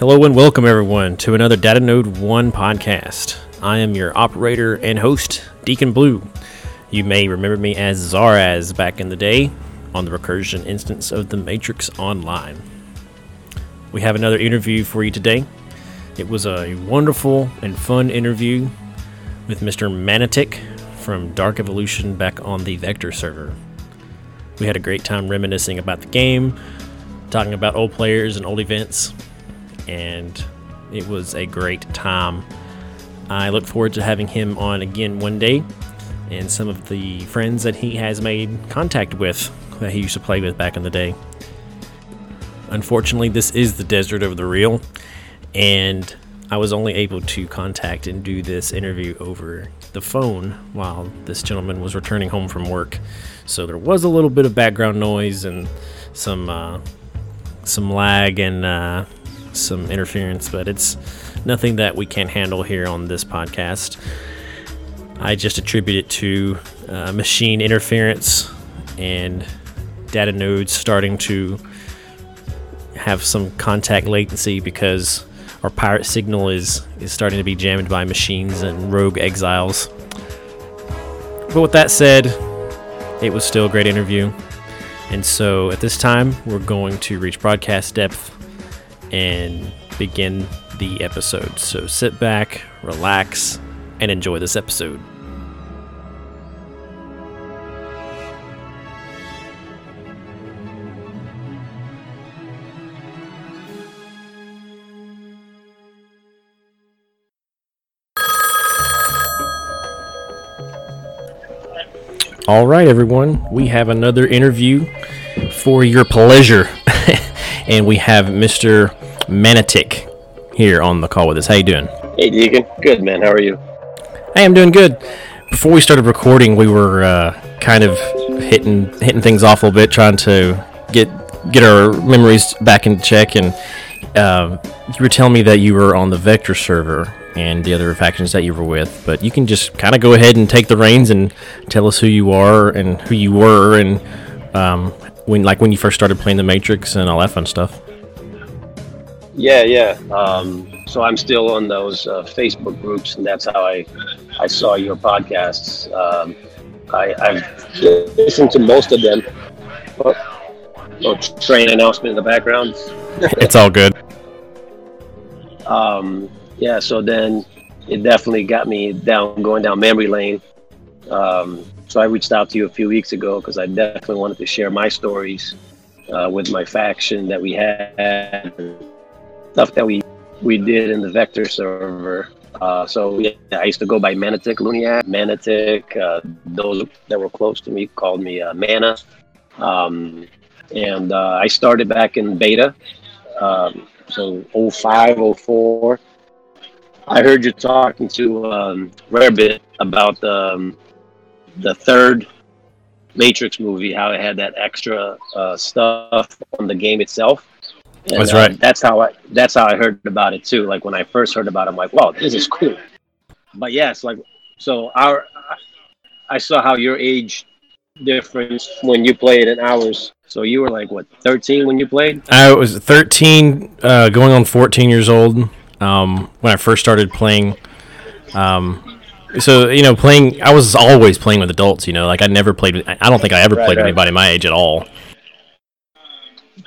Hello and welcome everyone to another Data Node 1 podcast. I am your operator and host, Deacon Blue. You may remember me as Zaraz back in the day on the recursion instance of the Matrix Online. We have another interview for you today. It was a wonderful and fun interview with Mr. Manatic from Dark Evolution back on the Vector server. We had a great time reminiscing about the game, talking about old players and old events, and it was a great time. I look forward to having him on again one day and some of the friends that he has made contact with that he used to play with back in the day. Unfortunately, this is the desert of the real, and I was only able to contact and do this interview over the phone while this gentleman was returning home from work. So there was a little bit of background noise and some uh, some lag and uh, some interference, but it's nothing that we can't handle here on this podcast. I just attribute it to uh, machine interference and data nodes starting to have some contact latency because our pirate signal is is starting to be jammed by machines and rogue exiles. But with that said, it was still a great interview. And so at this time, we're going to reach broadcast depth and begin the episode. So sit back, relax, and enjoy this episode. All right, everyone, we have another interview for your pleasure. and we have Mr. Manatic here on the call with us. How you doing? Hey, Deacon. Good, man. How are you? Hey, I'm doing good. Before we started recording, we were uh, kind of hitting hitting things off a little bit, trying to get get our memories back in check. And uh, you were telling me that you were on the Vector server and the other factions that you were with. But you can just kind of go ahead and take the reins and tell us who you are and who you were and um, when like when you first started playing the Matrix and all that fun stuff. Yeah, yeah. Um, so I'm still on those uh, Facebook groups, and that's how I I saw your podcasts. Um, I, I've listened to most of them. Oh, oh, train announcement in the background. it's all good. Um, yeah. So then it definitely got me down going down memory lane. Um, so I reached out to you a few weeks ago because I definitely wanted to share my stories uh, with my faction that we had, stuff that we we did in the Vector server. Uh, so yeah, I used to go by Manatic Luniac, Manatic. Uh, those that were close to me called me uh, Mana. Um, and uh, I started back in beta, um, so 05, 04. I heard you talking to um, Rarebit about um, the third Matrix movie, how it had that extra uh, stuff on the game itself. And, that's right. Uh, that's how I that's how I heard about it too. Like when I first heard about it, I'm like, wow, this is cool. But yes, like so our I saw how your age difference when you played and ours. So you were like what 13 when you played? I was 13, uh, going on 14 years old um, when I first started playing. Um, so you know, playing. I was always playing with adults. You know, like I never played. With, I don't think I ever right, played right. with anybody my age at all.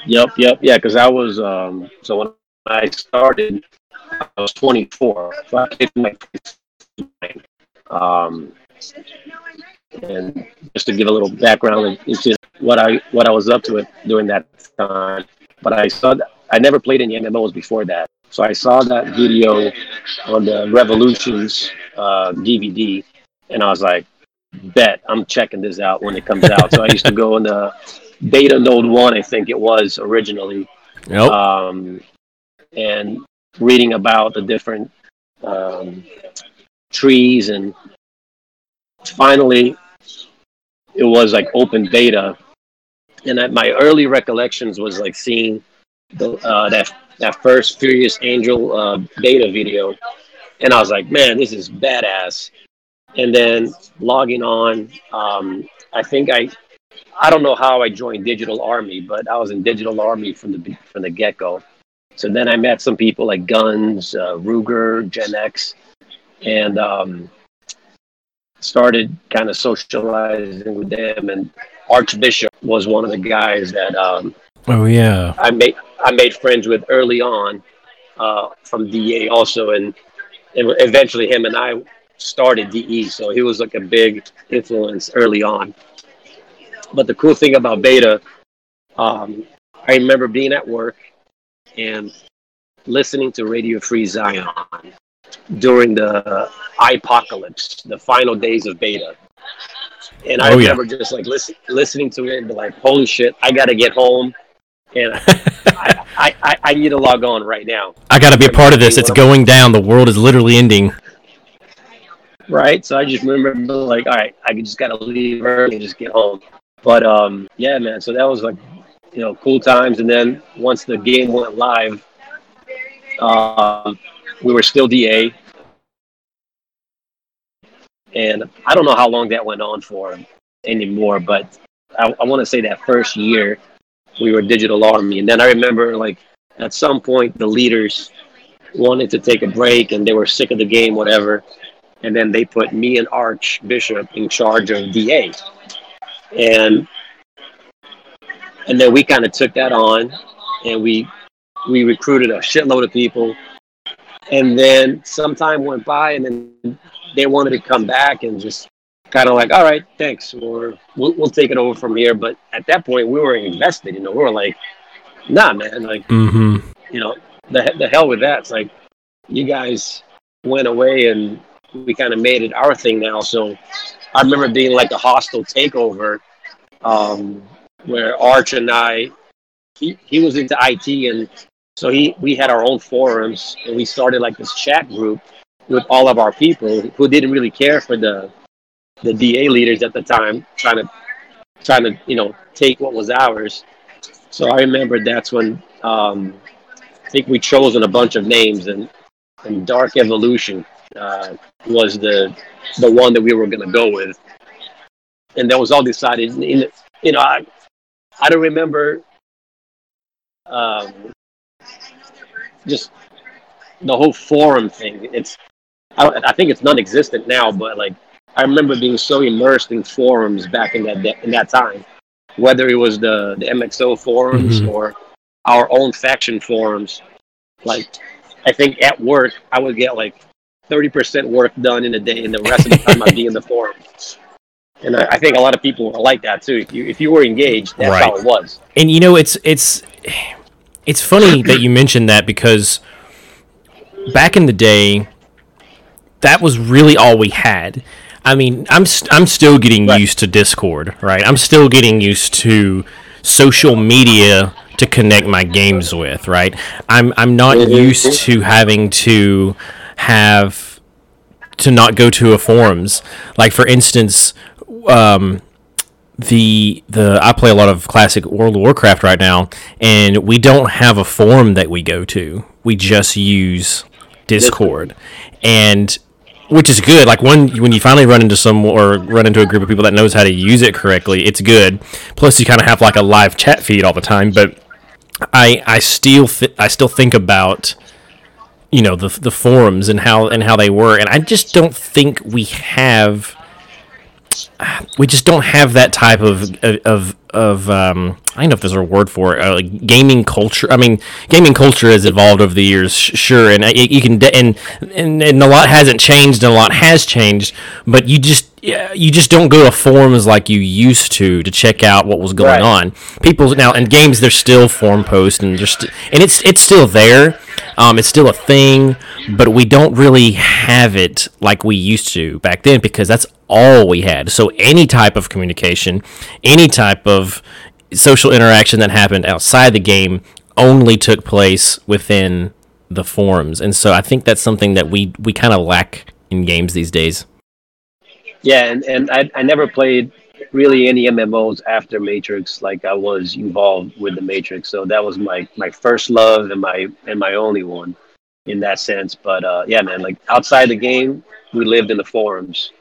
Yep, yep, yeah. Because I was. Um, so when I started, I was 24. So I played my um, and just to give a little background into what I what I was up to during that time. But I saw that I never played any MMOs before that. So I saw that video on the Revolutions uh, DVD, and I was like, "Bet I'm checking this out when it comes out." so I used to go in the beta node one, I think it was originally, yep. um, and reading about the different um, trees, and finally, it was like open beta. And my early recollections was like seeing the, uh, that that first Furious Angel uh, beta video, and I was like, man, this is badass. And then logging on, um, I think I, I don't know how I joined Digital Army, but I was in Digital Army from the from the get go, So then I met some people like Guns, uh, Ruger, Gen X, and um, started kind of socializing with them. And Archbishop was one of the guys that um, oh yeah I made I made friends with early on uh, from DA also, and, and eventually him and I started DE. So he was like a big influence early on. But the cool thing about Beta, um, I remember being at work and listening to Radio Free Zion during the apocalypse, the final days of Beta. And I Oh, yeah. remember just like listen, listening to it and be like, holy shit, I got to get home. And I, I, I, I need to log on right now. I got to be a part of this. It's going down. The world is literally ending. right? So I just remember like, all right, I just gotta leave early and just get home. But um, yeah, man. So that was like, you know, cool times. And then once the game went live, um, we were still DA, and I don't know how long that went on for anymore. But I, I want to say that first year we were Digital Army, and then I remember like at some point the leaders wanted to take a break and they were sick of the game, whatever. And then they put me and Archbishop in charge of DA, and and then we kind of took that on, and we we recruited a shitload of people, and then some time went by, and then they wanted to come back and just kind of like, all right, thanks, or we'll, we'll take it over from here. But at that point, we were invested. You know, we were like, nah, man, like Mm-hmm. you know, the the hell with that. It's like you guys went away and we kind of made it our thing now. So I remember being like a hostile takeover um, where Arch and I, he, he was into IT and so he we had our own forums and we started like this chat group with all of our people who didn't really care for the the DA leaders at the time trying to trying to you know take what was ours. So I remember that's when um, I think we chosen a bunch of names and and Dark Evolution uh, was the the one that we were going to go with, and that was all decided. In, you know, I I don't remember um, just the whole forum thing. It's I, I think it's non-existent now, but like I remember being so immersed in forums back in that in that time, whether it was the the MXO forums Mhm. or our own faction forums. Like I think at work I would get like thirty percent work done in a day, and the rest of the time I'd be in the forums. And I, I think a lot of people are like that too. If you if you were engaged, that's how it was. And you know, it's it's it's funny that you mentioned that because back in the day, that was really all we had. I mean, I'm st- I'm still getting Right. used to Discord, right? I'm still getting used to social media to connect my games with, right? I'm I'm not Mhm. used to having to have to not go to a forums. Like for instance, um, the the I play a lot of classic World of Warcraft right now, and we don't have a forum that we go to. We just use Discord, and which is good. Like when when you finally run into some or run into a group of people that knows how to use it correctly, it's good. Plus, you kind of have like a live chat feed all the time. But I I still th- I still think about you know the the forums and how and how they were, and I just don't think we have we just don't have that type of of of um, I don't know if there's a word for it. Uh, like gaming culture. I mean, gaming culture has evolved over the years, sh- sure, and I- you can de- and, and and a lot hasn't changed, and a lot has changed. But you just you just don't go to forums like you used to to check out what was going Right. on. People now in games, there's still forum posts and just and it's it's still there. Um, it's still a thing, but we don't really have it like we used to back then because that's all we had. So any type of communication, any type of social interaction that happened outside the game only took place within the forums. And so I think that's something that we we kind of lack in games these days. Yeah, and, and I, I never played really any MMOs after Matrix. Like I was involved with the Matrix, so that was my my first love and my and my only one in that sense. But uh, yeah, man, like outside the game, we lived in the forums.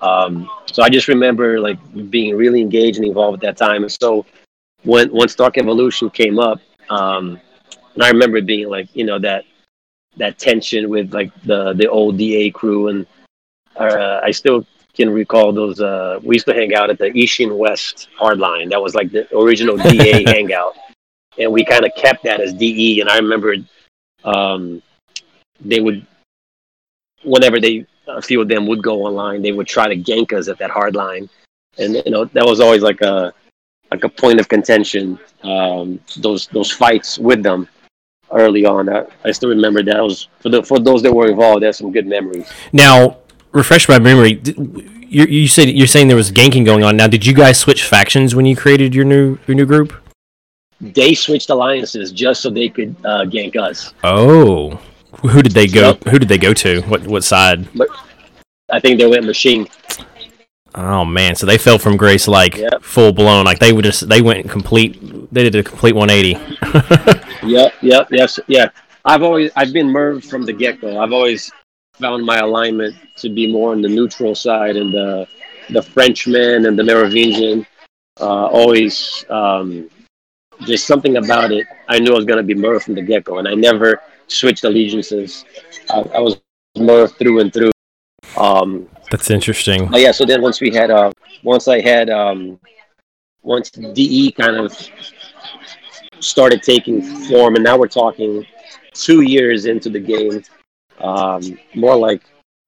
Um, so I just remember like being really engaged and involved at that time. And so when once Dark Evolution came up, um, and I remember being like you know that that tension with like the the old DA crew, and uh, I still can recall those. Uh, we used to hang out at the Ishin West Hardline. That was like the original DA hangout, and we kind of kept that as DE. And I remember um, they would, whenever they a few of them would go online, they would try to gank us at that hardline, and you know that was always like a like a point of contention. Um, those those fights with them early on. I, I still remember that was for the for those that were involved. That's some good memories. Now, refresh my memory. You, you said you're saying there was ganking going on. Now, did you guys switch factions when you created your new your new group? They switched alliances just so they could uh, gank us. Oh, who did they go? Yep. Who did they go to? What what side? I think they went machine. Oh man, so they fell from grace like Yep. full blown. Like they were just they went complete. They did a complete 180. Yep, yep, yes, yeah. I've always I've been Merv from the get go. I've always found my alignment to be more on the neutral side and the the Frenchman and the Merovingian. Uh, always um, just something about it. I knew I was gonna be Merv from the get go, and I never switched allegiances. I, I was Merv through and through. Um, That's interesting. but yeah, so then once we had uh once I had um once DE kind of started taking form and now we're talking two years into the game, um, more like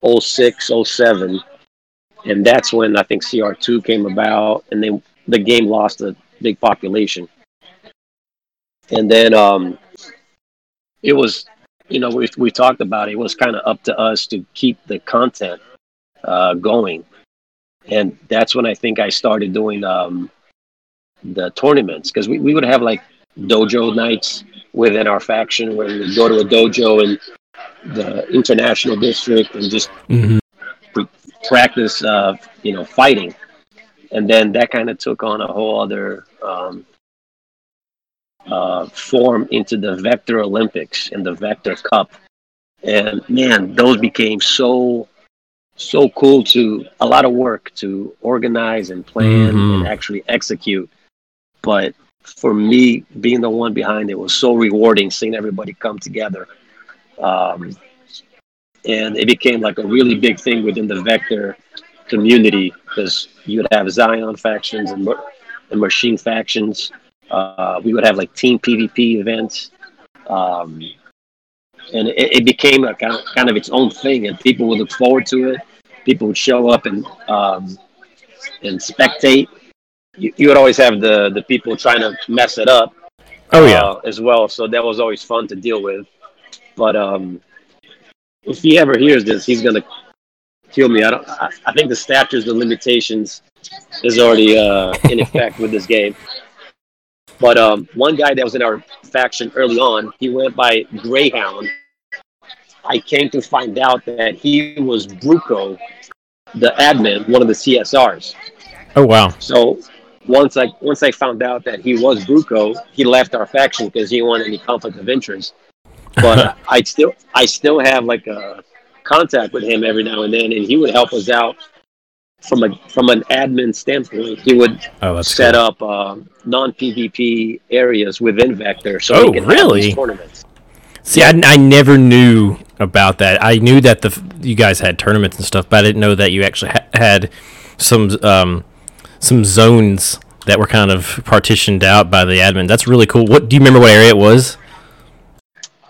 06, 07. And that's when I think CR2 came about and then the game lost a big population. And then um it was you know, we we talked about it, it was kind of up to us to keep the content uh, going. And that's when I think I started doing um, the tournaments because we, we would have like dojo nights within our faction where we would go to a dojo in the international district and just mm-hmm. practice, uh, you know, fighting. And then that kind of took on a whole other um, uh, form into the Vector Olympics and the Vector Cup. And man, those became so so cool to a lot of work to organize and plan Mhm. and actually execute. But for me, being the one behind it was so rewarding seeing everybody come together. Um, and it became like a really big thing within the Vector community because you would have Zion factions and, and machine factions. Uh, we would have like team PvP events. Um, and it, it became a kind of, kind of its own thing, and people would look forward to it. People would show up and um, and spectate. You, you would always have the the people trying to mess it up. Oh yeah. uh, as well. So that was always fun to deal with. But um, if he ever hears this, he's gonna kill me. I don't. I, I think the statutes, the limitations, is already uh, in effect with this game. But um, one guy that was in our faction early on, he went by Greyhound. I came to find out that he was Bruco, the admin, one of the CSRs. Oh wow. So once I once I found out that he was Bruco, he left our faction because he didn't want any conflict of interest. But I still I still have like a contact with him every now and then, and he would help us out from a from an admin standpoint. He would Oh, set cool. up uh, non PvP areas within Vector, so Oh, we can have really? tournaments. See, I, I never knew about that. I knew that the you guys had tournaments and stuff, but I didn't know that you actually ha- had some um, some zones that were kind of partitioned out by the admin. That's really cool. What do you remember? What area it was?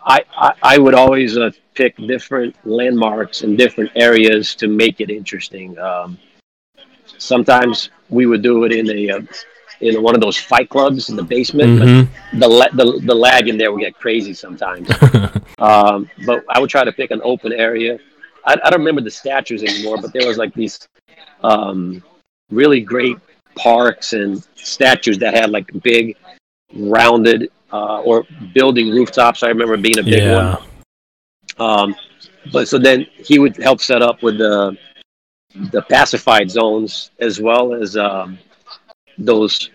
I, I, I would always uh, pick different landmarks and different areas to make it interesting. Um, sometimes we would do it in a uh, in one of those fight clubs in the basement. Mhm. But the, the the lag in there would get crazy sometimes. um, but I would try to pick an open area. I, I don't remember the statues anymore, but there was like these um, really great parks and statues that had like big rounded uh, or building rooftops. I remember being a big Yeah. one. Um, but so then he would help set up with the the pacified zones as well as um, those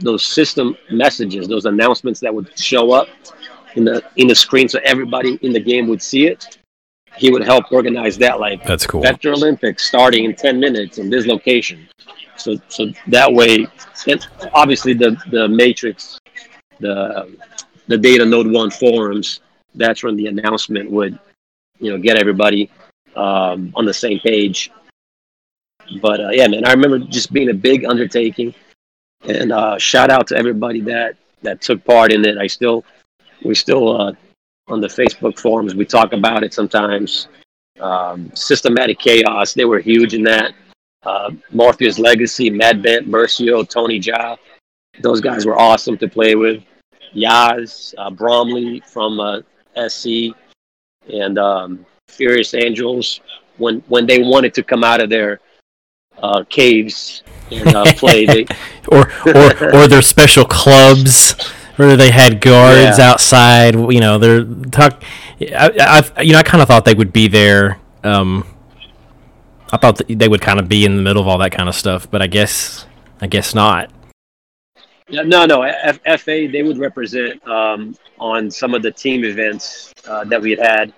those system messages, those announcements that would show up in the in the screen, so everybody in the game would see it. He would help organize that, like That's cool. Vector Olympics starting in ten minutes in this location. So so that way, and obviously the the matrix, the the Data Node One forums, that's when the announcement would, you know, get everybody um, on the same page. But uh, yeah, man, I remember just being a big undertaking, and uh, shout out to everybody that that took part in it. I still, we still uh, on the Facebook forums we talk about it sometimes. Um, Systematic Chaos, they were huge in that. Uh, Morpheus Legacy, Mad Bent, Mercio, Tony Jaa, those guys were awesome to play with. Yaz, uh, Bromley from uh, SC, and um, Furious Angels when when they wanted to come out of their uh, caves and uh, play. They, or or or their special clubs where they had guards Yeah. outside. You know, they're talk. I, I you know I kind of thought they would be there. Um, I thought that they would kind of be in the middle of all that kind of stuff, but I guess I guess not. Yeah, no, no. F- FA they would represent um, on some of the team events uh, that we had had.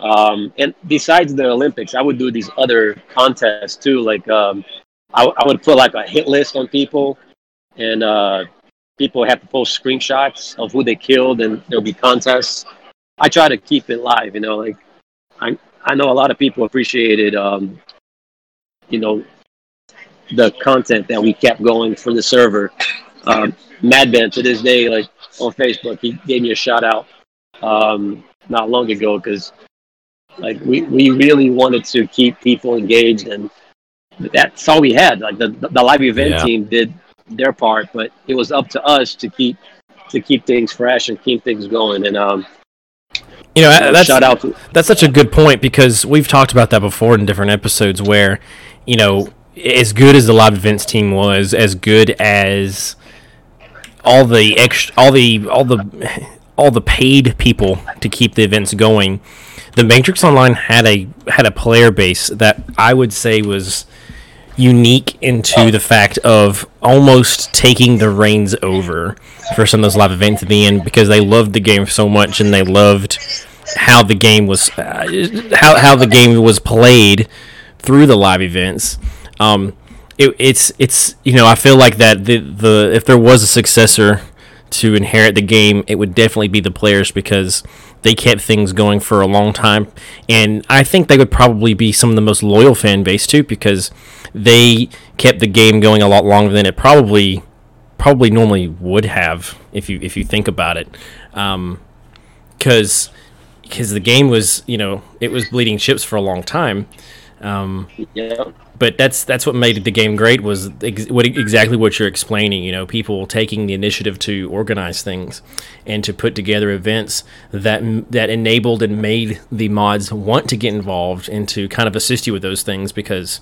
Um, and besides the Olympics, I would do these other contests too. Like um, I, I would put like a hit list on people, and uh, people have to post screenshots of who they killed, and there'll be contests. I try to keep it live. You know, like I I know a lot of people appreciated, um, you know, the content that we kept going for the server um, Mad Ben to this day, like on Facebook, he gave me a shout out um, not long ago because like we, we really wanted to keep people engaged and that's all we had. Like the the live event Yeah. team did their part, but it was up to us to keep to keep things fresh and keep things going. And um, You know, that's shout out to That's such a good point because we've talked about that before in different episodes where, you know, as good as the live events team was, as good as all the extra, all the all the all the paid people to keep the events going, the Matrix Online had a had a player base that I would say was unique into the fact of almost taking the reins over for some of those live events at the end because they loved the game so much and they loved how the game was uh, how, how the game was played through the live events. Um, it, it's it's you know I feel like that the the if there was a successor to inherit the game it would definitely be the players because they kept things going for a long time. And I think they would probably be some of the most loyal fan base too because they kept the game going a lot longer than it probably probably normally would have if you if you think about it. Um, because because the game was you know it was bleeding chips for a long time. Um, yeah. But that's that's what made the game great was ex- what exactly what you're explaining you know people taking the initiative to organize things and to put together events that that enabled and made the mods want to get involved and to kind of assist you with those things because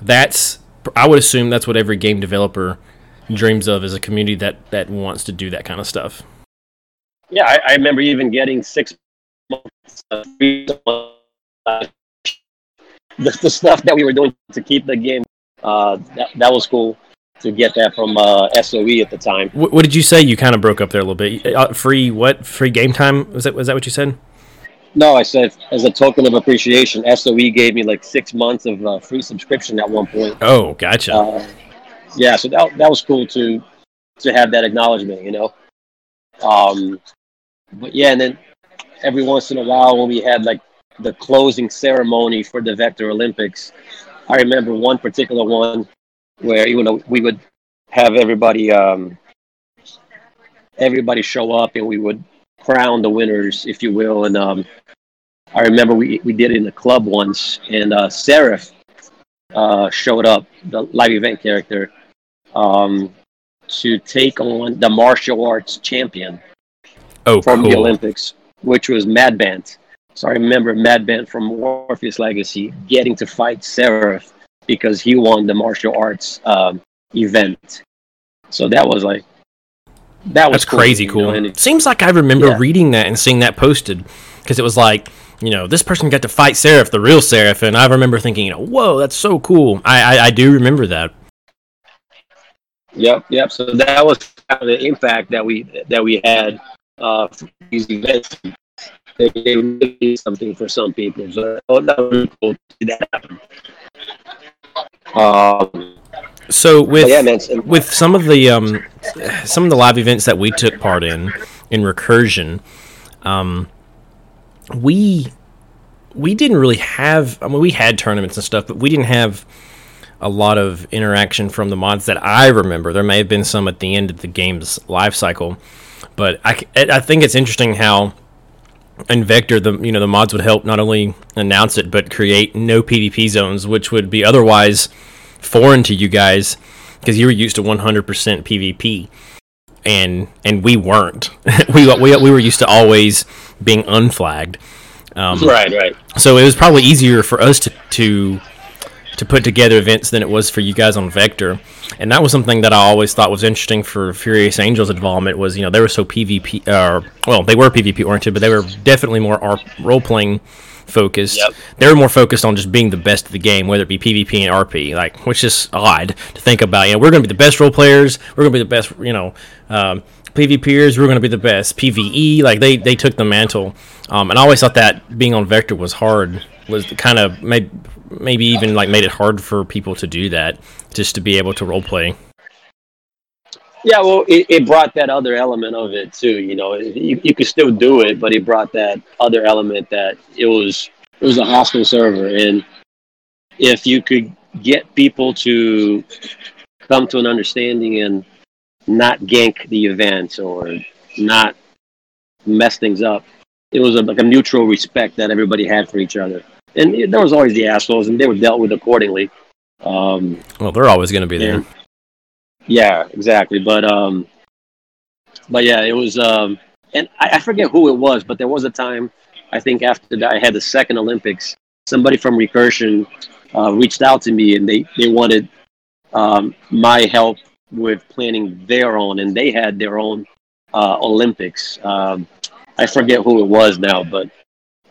that's I would assume that's what every game developer dreams of is a community that that wants to do that kind of stuff. Yeah, I, I remember even getting six months of the, the stuff that we were doing to keep the game. Uh, that, that was cool to get that from uh, SOE at the time. what, what did you say you kind of broke up there a little bit uh, free what free game time was that was that what you said No, I said as a token of appreciation, SOE gave me like six months of uh, free subscription at one point. oh gotcha Uh, yeah, so that, that was cool to to have that acknowledgement, you know. Um, but yeah, and then every once in a while when we had like the closing ceremony for the Vector Olympics, I remember one particular one where you know we would have everybody um, everybody show up and we would crown the winners, if you will. And um, I remember we we did it in the club once, and uh, Seraph uh, showed up, the live event character, um, to take on the martial arts champion oh from the Olympics, which was Mad Bent. So I remember Mad Bent from Morpheus Legacy getting to fight Seraph because he won the martial arts um, event. So that was like that was That's crazy you know, cool. and it- Seems like I remember Yeah. reading that and seeing that posted because it was like, you know, this person got to fight Seraph, the real Seraph, and I remember thinking, you know, whoa, that's so cool. I I, I do remember that. Yep, yep. So that was kind of the impact that we that we had uh, these events. They, they really something for some people. So oh, that was cool to that happen. Um, So with yeah, man. so- with some of the um some of the live events that we took part in in recursion, um, we we didn't really have. I mean, we had tournaments and stuff, but we didn't have a lot of interaction from the mods that I remember. There may have been some at the end of the game's life cycle, but I, I think it's interesting how in Vector the you know the mods would help not only announce it but create no PvP zones, which would be otherwise foreign to you guys because you were used to 100% PvP and and we weren't. we, we we were used to always being unflagged. Um, right, right. So it was probably easier for us to to to put together events than it was for you guys on Vector, and that was something that I always thought was interesting for Furious Angels' involvement. Was you know they were so PvP, uh, well they were PvP oriented, but they were definitely more role playing focused. Yep. They were more focused on just being the best of the game, whether it be PvP and RP. Like, which is odd to think about. You know, we're going to be the best role players. We're going to be the best. You know, um, PvPers. We're going to be the best. PVE. Like they they took the mantle. Um, and I always thought that being on Vector was hard. Was kind of made maybe even like made it hard for people to do that, just to be able to role play. Yeah, well, it, it brought that other element of it too. You know, you, you could still do it, but it brought that other element that it was it was a hostile server, and if you could get people to come to an understanding and not gank the event or not mess things up, it was a, like a mutual respect that everybody had for each other and there was always the assholes, and they were dealt with accordingly. Um, well, they're always going to be there. Yeah, exactly. But um, but yeah, it was. Um, and I, I, forget who it was, but there was a time I think after that I had the second Olympics, somebody from Recursion uh, reached out to me, and they they wanted um, my help with planning their own, and they had their own uh, Olympics. Um, I forget who it was now, but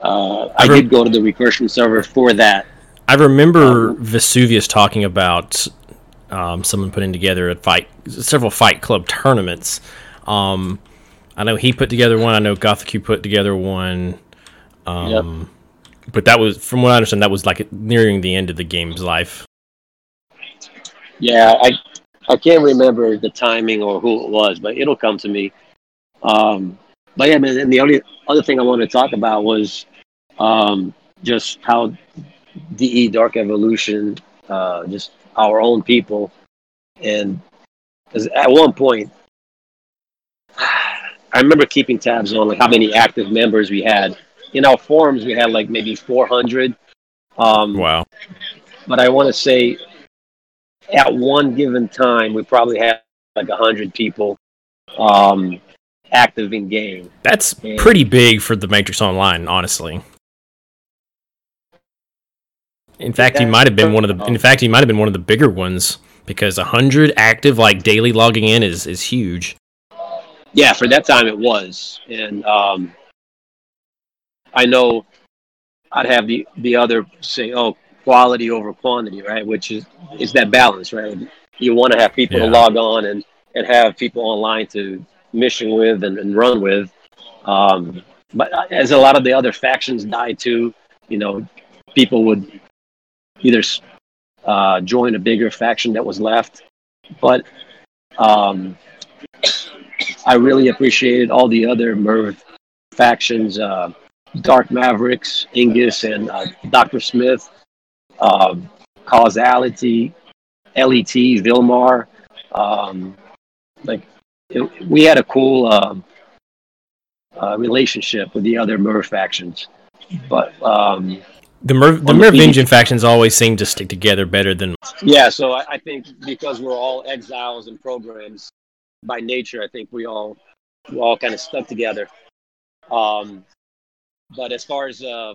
uh, I, I rem- did go to the recursion server for that. I remember um, Vesuvius talking about um, someone putting together a fight, several Fight Club tournaments. Um, I know he put together one. I know Gothic put together one. Um, yep. But that was, from what I understand, that was like nearing the end of the game's life. Yeah, I I can't remember the timing or who it was, but it'll come to me. Um, but yeah, man, and the only other thing I wanted to talk about was um, just how DE Dark Evolution, uh, just our own people, and at one point, I remember keeping tabs on like how many active members we had. In our forums, we had like maybe 400. Um, wow! But I want to say, at one given time, we probably had like hundred people um, active in game. That's and, pretty big for the Matrix Online, honestly. In fact, he might have been one of the. In fact, he might have been one of the bigger ones because hundred active, like daily logging in, is is huge. Yeah, for that time it was, and um, I know I'd have the the other say, "Oh, quality over quantity," right? Which is is that balance, right? You want to have people yeah. to log on and and have people online to mission with and, and run with. Um, but as a lot of the other factions died too, you know, people would either uh, join a bigger faction that was left. But um, I really appreciated all the other Merv factions uh, Dark Mavericks, Ingus, and uh, Dr. Smith, um, Causality, LET, Vilmar. Um, like, it, we had a cool um, uh, relationship with the other Merv factions. But um, the Mer- the Merovingian factions always seem to stick together better than. Yeah, so I, I, think because we're all exiles and programs by nature, I think we all we all kind of stuck together. Um, but as far as uh,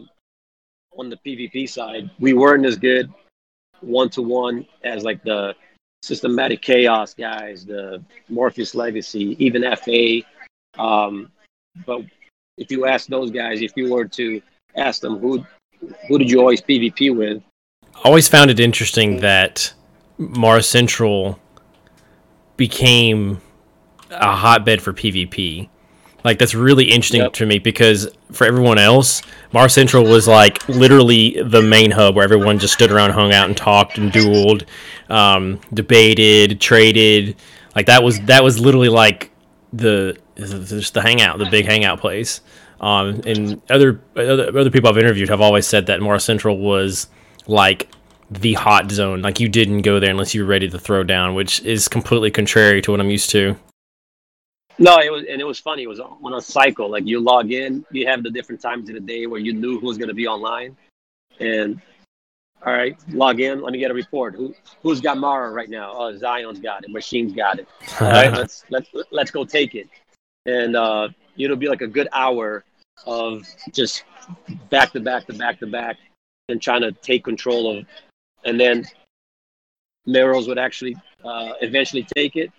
on the PvP side, we weren't as good one to one as like the systematic chaos guys, the Morpheus Legacy, even FA. Um, but if you ask those guys, if you were to ask them who who did you always PvP with? I always found it interesting that Mara Central became a hotbed for PvP. Like that's really interesting yep. to me because for everyone else, Mara Central was like literally the main hub where everyone just stood around, hung out, and talked and dueled, um, debated, traded. Like that was that was literally like the just the hangout, the big hangout place. Um, and other, other other people I've interviewed have always said that Mara Central was like the hot zone. Like you didn't go there unless you were ready to throw down, which is completely contrary to what I'm used to. No, it was and it was funny. It was on a cycle. Like you log in, you have the different times of the day where you knew who was going to be online, and all right, log in. Let me get a report. Who who's got Mara right now? Oh, Zion's got it. Machine's got it. All right, let's let's let's go take it. And uh, it'll be like a good hour of just back to back to back to back and trying to take control of. And then Merv's would actually uh, eventually take it,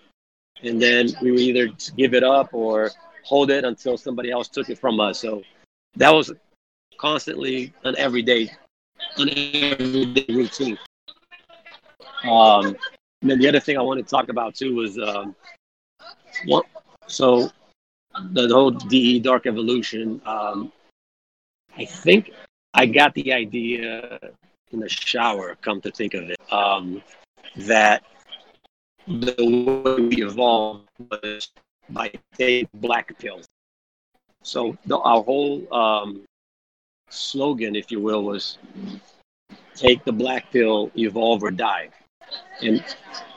and then we would either give it up or hold it until somebody else took it from us. So that was constantly an everyday, an everyday routine. Um, and then the other thing I wanted to talk about too was um, what, so the whole DE Dark Evolution. Um, I think I got the idea in the shower. Come to think of it, um, that the way we evolved was by taking black pills. So the, our whole um, slogan, if you will, was "Take the black pill, evolve or die," and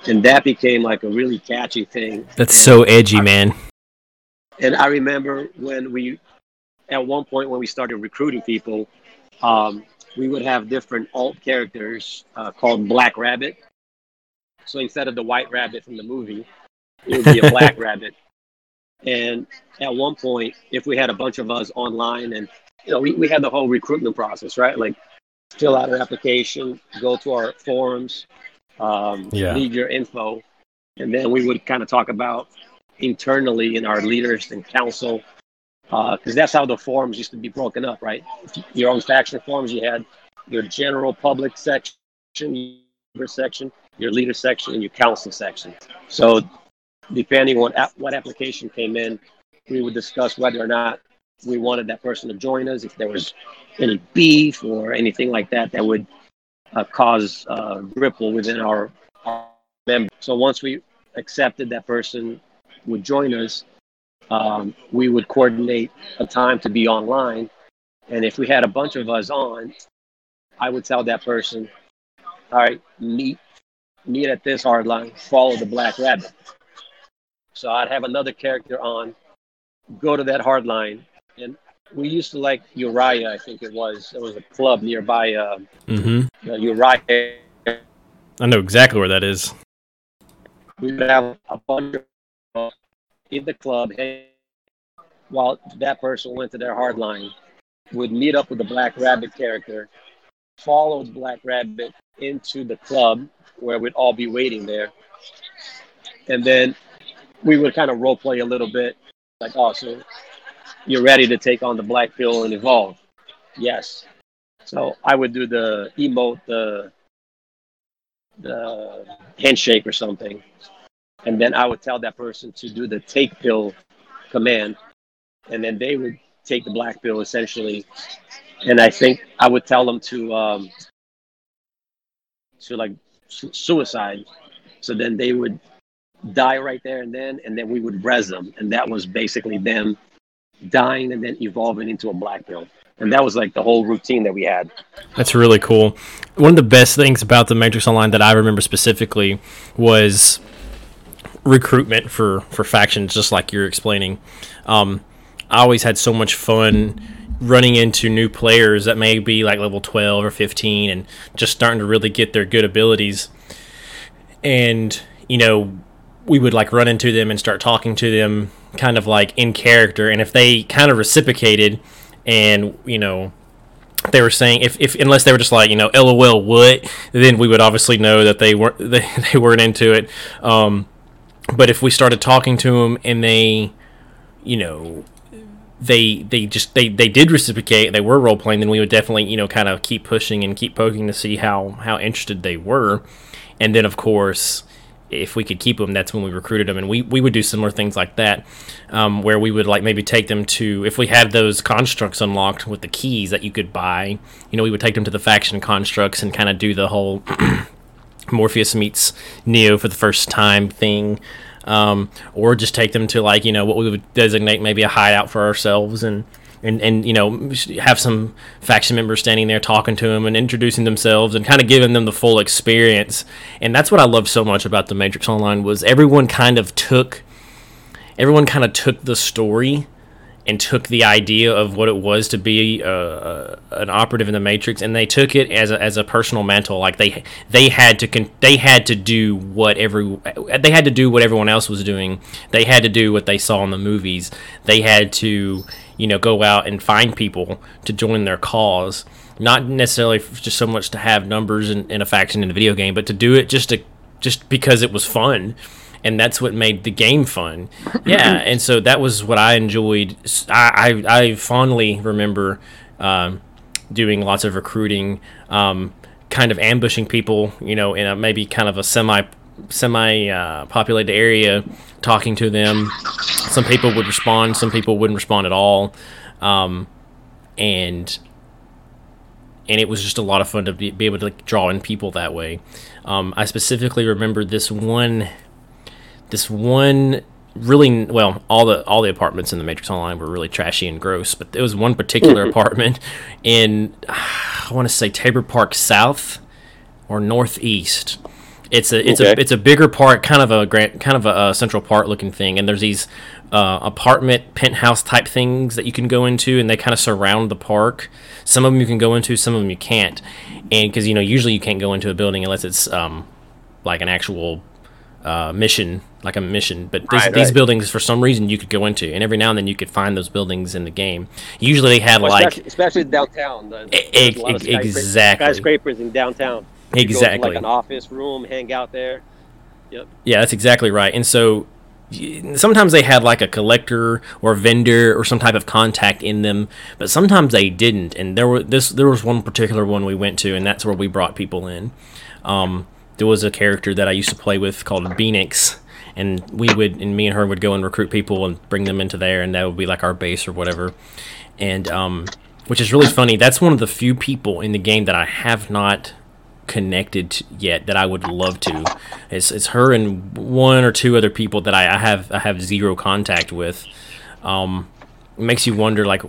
and that became like a really catchy thing. That's so edgy, man. And I remember when we, at one point when we started recruiting people, um, we would have different alt characters uh, called Black Rabbit. So instead of the White Rabbit from the movie, it would be a Black Rabbit. And at one point, if we had a bunch of us online, and you know, we, we had the whole recruitment process, right? Like fill out an application, go to our forums, um, yeah. leave your info, and then we would kind of talk about internally in our leaders and council, because uh, that's how the forums used to be broken up, right? Your own faction forums, you had your general public section, your section, your leader section, and your council section. So, depending on what application came in, we would discuss whether or not we wanted that person to join us, if there was any beef or anything like that that would uh, cause uh, ripple within our, our members. So once we accepted that person would join us, um, we would coordinate a time to be online. And if we had a bunch of us on, I would tell that person, all right, meet, meet at this hard line, follow the black rabbit. So I'd have another character on, go to that hard line. And we used to like Uriah, I think it was. There was a club nearby uh, mm-hmm. uh, Uriah. I know exactly where that is. We would have a bunch of in the club while that person went to their hard line would meet up with the black rabbit character follow black rabbit into the club where we'd all be waiting there. And then we would kind of role play a little bit like oh so you're ready to take on the black pill and evolve? Yes. So i would do the emote the the handshake or something and then I would tell that person to do the take pill command, and then they would take the black pill essentially. And I think I would tell them to um, to like su- suicide. So then they would die right there and then, and then we would res them, and that was basically them dying and then evolving into a black pill. And that was like the whole routine that we had. That's really cool. One of the best things about the Matrix Online that I remember specifically was recruitment for for factions, just like you're explaining. Um, I always had so much fun running into new players that may be like level 12 or 15 and just starting to really get their good abilities. And you know we would like run into them and start talking to them kind of like in character. And if they kind of reciprocated and you know they were saying if, if unless they were just like you know lol what? then we would obviously know that they weren't they, they weren't into it. Um, but if we started talking to them and they, you know, they they just they they did reciprocate, they were role playing, then we would definitely you know kind of keep pushing and keep poking to see how how interested they were, and then of course if we could keep them, that's when we recruited them. And we, we would do similar things like that, um, where we would like maybe take them to, if we had those constructs unlocked with the keys that you could buy, you know, we would take them to the faction constructs and kind of do the whole Morpheus meets Neo for the first time thing. um, or just take them to like you know what we would designate maybe a hideout for ourselves and and and you know have some faction members standing there talking to them and introducing themselves and kind of giving them the full experience and that's what i love so much about the matrix online was everyone kind of took everyone kind of took the story and took the idea of what it was to be uh, uh, an operative in the Matrix, and they took it as a, as a personal mantle. Like they they had to con- they had to do what every they had to do what everyone else was doing. They had to do what they saw in the movies. They had to you know go out and find people to join their cause. Not necessarily just so much to have numbers in, in a faction in a video game, but to do it just to just because it was fun and that's what made the game fun. Yeah, and so that was what I enjoyed. I I, I fondly remember um, doing lots of recruiting, um, kind of ambushing people, you know, in a maybe kind of a semi semi uh, populated area, talking to them. Some people would respond, some people wouldn't respond at all, um, and and it was just a lot of fun to be, be able to like, draw in people that way. Um, I specifically remember this one this one really well all the all the apartments in the matrix online were really trashy and gross but there was one particular apartment in i want to say tabor park south or northeast. It's a it's okay. a it's a bigger park kind of a grand kind of a, a central park looking thing and there's these uh, apartment penthouse type things that you can go into and they kind of surround the park. Some of them you can go into some of them you can't. And because you know usually you can't go into a building unless it's um like an actual uh, mission, like a mission. But these, right, these right. buildings, for some reason, you could go into, and every now and then you could find those buildings in the game. Usually, they have well, like especially, especially downtown. The, e- exactly skyscrapers in downtown. exactly, like an office room, hang out there. Yep. Yeah, that's exactly right. And so sometimes they had like a collector or vendor or some type of contact in them, but sometimes they didn't. And there were this there was one particular one we went to, and that's where we brought people in. Um, there was a character that I used to play with called Phoenix, and we would and me and her would go and recruit people and bring them into there, and that would be like our base or whatever. And um, which is really funny. That's one of the few people in the game that I have not connected yet that I would love to. It's, it's her and one or two other people that I, I have I have zero contact with. Um, makes you wonder like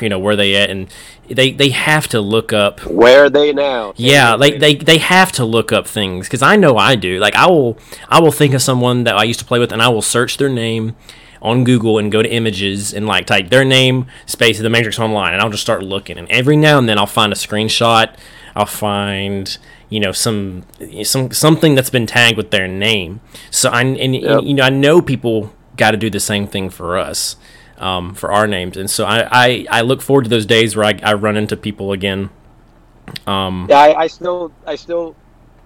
you know where they at and they they have to look up where are they now? Yeah they, they they have to look up things because i know i do. Like i will i will think of someone that i used to play with and i will search their name on google and go to images and like type their name space the matrix online and i'll just start looking. And every now and then i'll find a screenshot. I'll find you know some some something that's been tagged with their name. So i and, yep. and you know i know people got to do the same thing for us um, for our names. And so I, I, I, look forward to those days where I, I run into people again. Um, yeah, I, I, still I still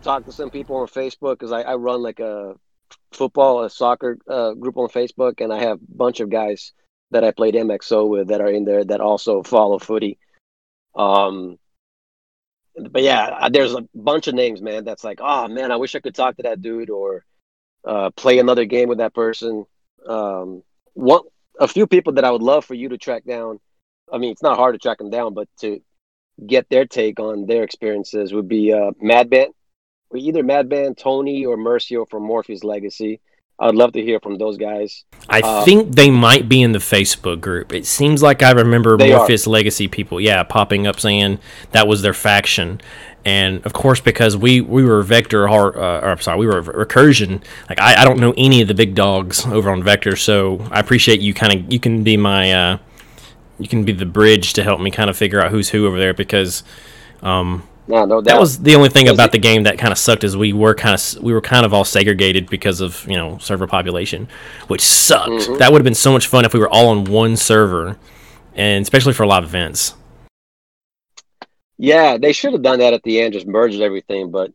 talk to some people on Facebook because I, I, run like a football, a soccer uh, group on Facebook, and I have a bunch of guys that I played MXO with that are in there that also follow footy. Um, but yeah, there's a bunch of names, man. That's like, oh man, I wish I could talk to that dude or uh, play another game with that person. Um, one a few people that I would love for you to track down. I mean, it's not hard to track them down, but to get their take on their experiences would be uh, Madban, or either Madban, Tony, or Mercio from Morpheus Legacy. I'd love to hear from those guys. I uh, think they might be in the Facebook group. It seems like I remember Morpheus are. Legacy people, yeah, popping up saying that was their faction and of course because we we were vector or, uh, or I'm sorry we were recursion like I, I don't know any of the big dogs over on vector so I appreciate you kind of you can be my uh, you can be the bridge to help me kind of figure out who's who over there because um, no, no that was the only thing about the game that kind of sucked is we were kind of we were kind of all segregated because of you know server population, which sucked. Mm-hmm. That would have been so much fun if we were all on one server, and especially for live events. Yeah, they should have done that at the end, just merged everything. But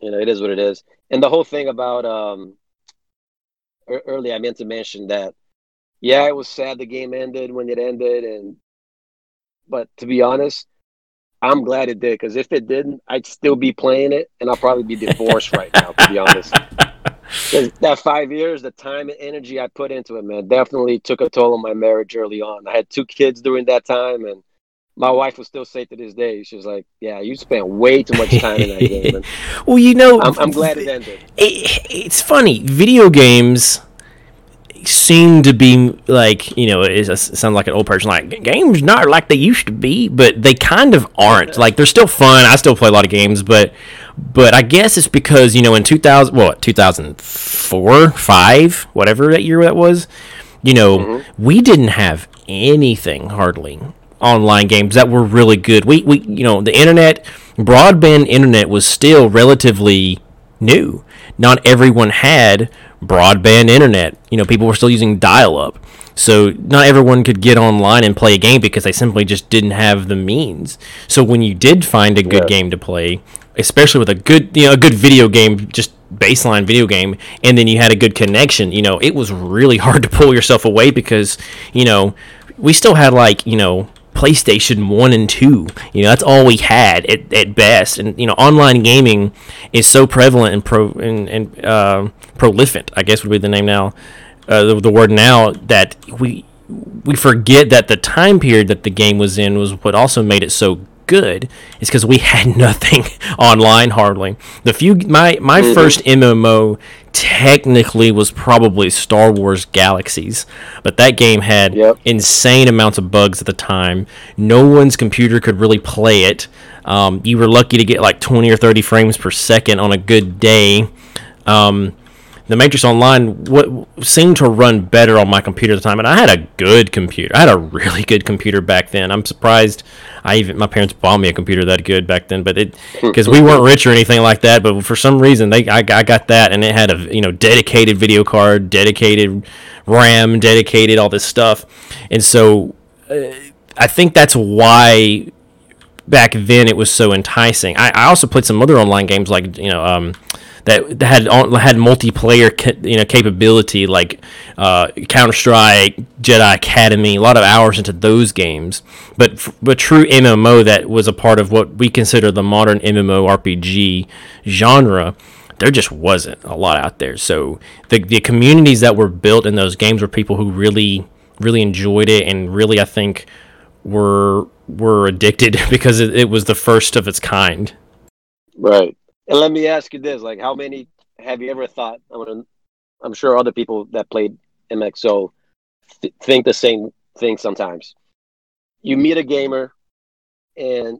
you know, it is what it is. And the whole thing about um, early, I meant to mention that. Yeah, it was sad the game ended when it ended, and but to be honest, I'm glad it did because if it didn't, I'd still be playing it, and I'll probably be divorced right now. To be honest, that five years, the time and energy I put into it, man, definitely took a toll on my marriage early on. I had two kids during that time, and my wife will still say to this day, she's like, "Yeah, you spent way too much time in that game." well, you know, I'm, I'm glad it ended. It, it's funny. Video games seem to be like you know it sounds like an old person like games not like they used to be but they kind of aren't like they're still fun i still play a lot of games but but i guess it's because you know in 2000 what 2004 5 whatever that year that was you know mm-hmm. we didn't have anything hardly online games that were really good we we you know the internet broadband internet was still relatively new not everyone had broadband internet. You know, people were still using dial up. So not everyone could get online and play a game because they simply just didn't have the means. So when you did find a good yeah. game to play, especially with a good, you know, a good video game, just baseline video game, and then you had a good connection, you know, it was really hard to pull yourself away because, you know, we still had like, you know, PlayStation 1 and 2. You know, that's all we had at, at best. And, you know, online gaming is so prevalent and, pro, and, and uh, prolific, I guess would be the name now, uh, the, the word now, that we we forget that the time period that the game was in was what also made it so good is because we had nothing online hardly. The few my my mm-hmm. first MMO technically was probably Star Wars Galaxies, but that game had yep. insane amounts of bugs at the time. No one's computer could really play it. Um, you were lucky to get like 20 or 30 frames per second on a good day. Um, the Matrix Online what seemed to run better on my computer at the time, and I had a good computer. I had a really good computer back then. I'm surprised I even my parents bought me a computer that good back then, but it because we weren't rich or anything like that. But for some reason, they I, I got that, and it had a you know dedicated video card, dedicated RAM, dedicated all this stuff, and so uh, I think that's why back then it was so enticing. I, I also played some other online games like you know. Um, that had had multiplayer you know capability like uh, Counter Strike, Jedi Academy, a lot of hours into those games. But but true MMO that was a part of what we consider the modern MMO RPG genre. There just wasn't a lot out there. So the the communities that were built in those games were people who really really enjoyed it and really I think were were addicted because it, it was the first of its kind. Right. And let me ask you this: like, how many have you ever thought? I'm, gonna, I'm sure other people that played MXO th- think the same thing sometimes. You meet a gamer, and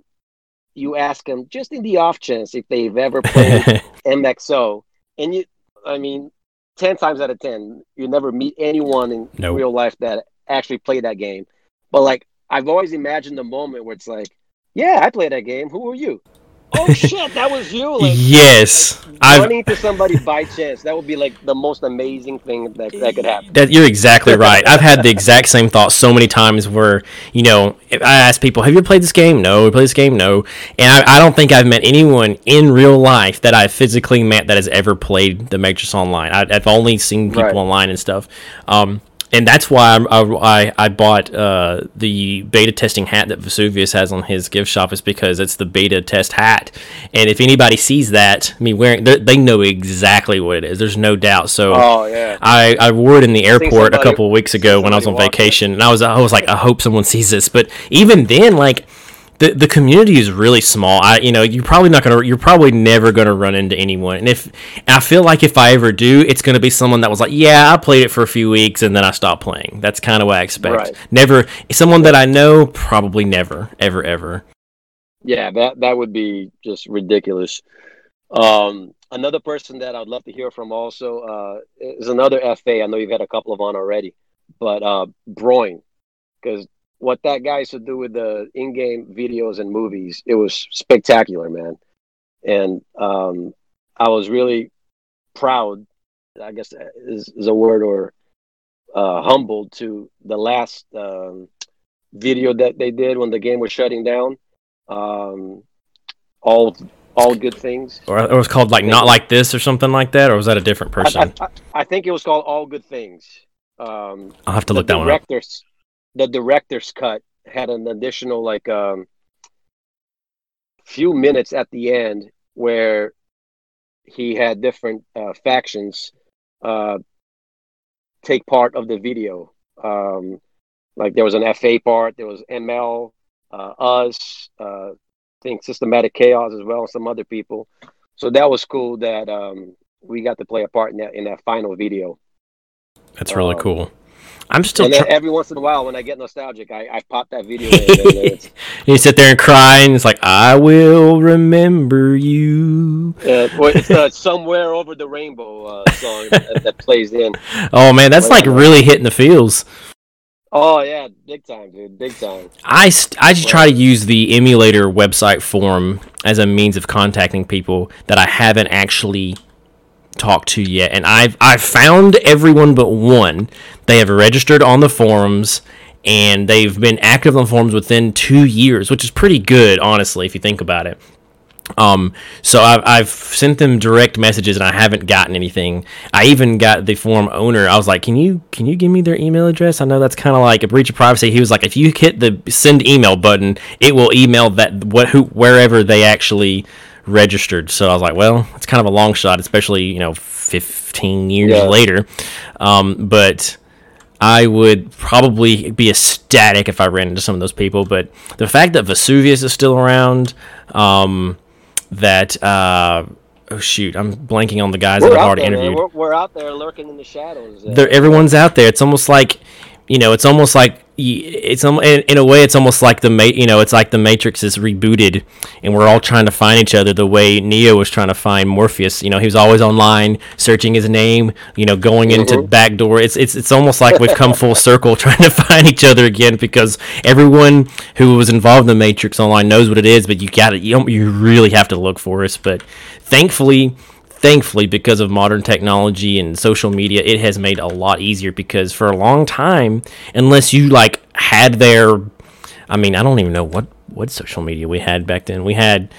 you ask them just in the off chance if they've ever played MXO, and you, I mean, ten times out of ten, you never meet anyone in nope. real life that actually played that game. But like, I've always imagined the moment where it's like, "Yeah, I played that game. Who are you?" Oh shit, that was you. Like, yes, like, running to somebody by chance. That would be like the most amazing thing that, that could happen. That you're exactly right. I've had the exact same thought so many times. Where you know, I ask people, "Have you played this game?" No. We played this game? No. And I, I, don't think I've met anyone in real life that I've physically met that has ever played the Matrix Online. I, have only seen people right. online and stuff. Um, and that's why I, I, bought uh, the beta testing hat that Vesuvius has on his gift shop is because it's the beta test hat, and if anybody sees that, I mean, wearing they know exactly what it is. There's no doubt. So, oh yeah, I, I wore it in the airport somebody, a couple of weeks ago when I was on vacation, and I was I was like, I hope someone sees this. But even then, like the the community is really small. I you know you're probably not gonna you're probably never gonna run into anyone. And if and I feel like if I ever do, it's gonna be someone that was like, yeah, I played it for a few weeks and then I stopped playing. That's kind of what I expect. Right. Never someone that I know, probably never, ever, ever. Yeah, that that would be just ridiculous. Um, another person that I'd love to hear from also uh, is another FA. I know you've had a couple of on already, but uh, Broin, because what that guy used to do with the in-game videos and movies, it was spectacular, man. And um, I was really proud. I guess is, is a word or uh, humbled to the last um, video that they did when the game was shutting down. Um, all all good things. Or it was called like not like this or something like that, or was that a different person? I, I, I think it was called all good things. Um, I'll have to look that one up the director's cut had an additional like um few minutes at the end where he had different uh, factions uh, take part of the video. Um, like there was an FA part, there was ML, uh, us, uh, I think Systematic Chaos as well, and some other people. So that was cool that um, we got to play a part in that in that final video. That's really Um, cool. I'm still. and Try- every once in a while, when I get nostalgic, I, I pop that video. in, and you sit there and cry, and it's like, I will remember you. uh, it's the "Somewhere Over the Rainbow" uh, song that, that plays in. Oh man, that's like really hitting the feels. Oh yeah, big time, dude, big time. I, st- I just try to use the emulator website forum as a means of contacting people that I haven't actually talked to yet, and I've I've found everyone but one. They have registered on the forums, and they've been active on forums within two years, which is pretty good, honestly, if you think about it. Um, so I've, I've sent them direct messages and I haven't gotten anything. I even got the forum owner. I was like, "Can you can you give me their email address?" I know that's kind of like a breach of privacy. He was like, "If you hit the send email button, it will email that what who wherever they actually registered." So I was like, "Well, it's kind of a long shot, especially you know, 15 years Yeah. later." Um, but I would probably be ecstatic if I ran into some of those people. But the fact that Vesuvius is still around, um, that uh, oh shoot, I'm blanking on the guys that We're I've already there, interviewed. We're, we're out there lurking in the shadows. They're, everyone's out there. It's almost like, you know, it's almost like it's in, in a way it's almost like the ma- you know it's like the Matrix is rebooted, and we're all trying to find each other the way Neo was trying to find Morpheus. You know, he was always online searching his name. You know, going into mm-hmm. back door. It's it's it's almost like we've come full circle trying to find each other again because everyone who was involved in the Matrix online knows what it is, but you got to you, you really have to look for us. But thankfully thankfully because of modern technology and social media it has made a lot easier because for a long time unless you like had their i mean i don't even know what what social media we had back then. We had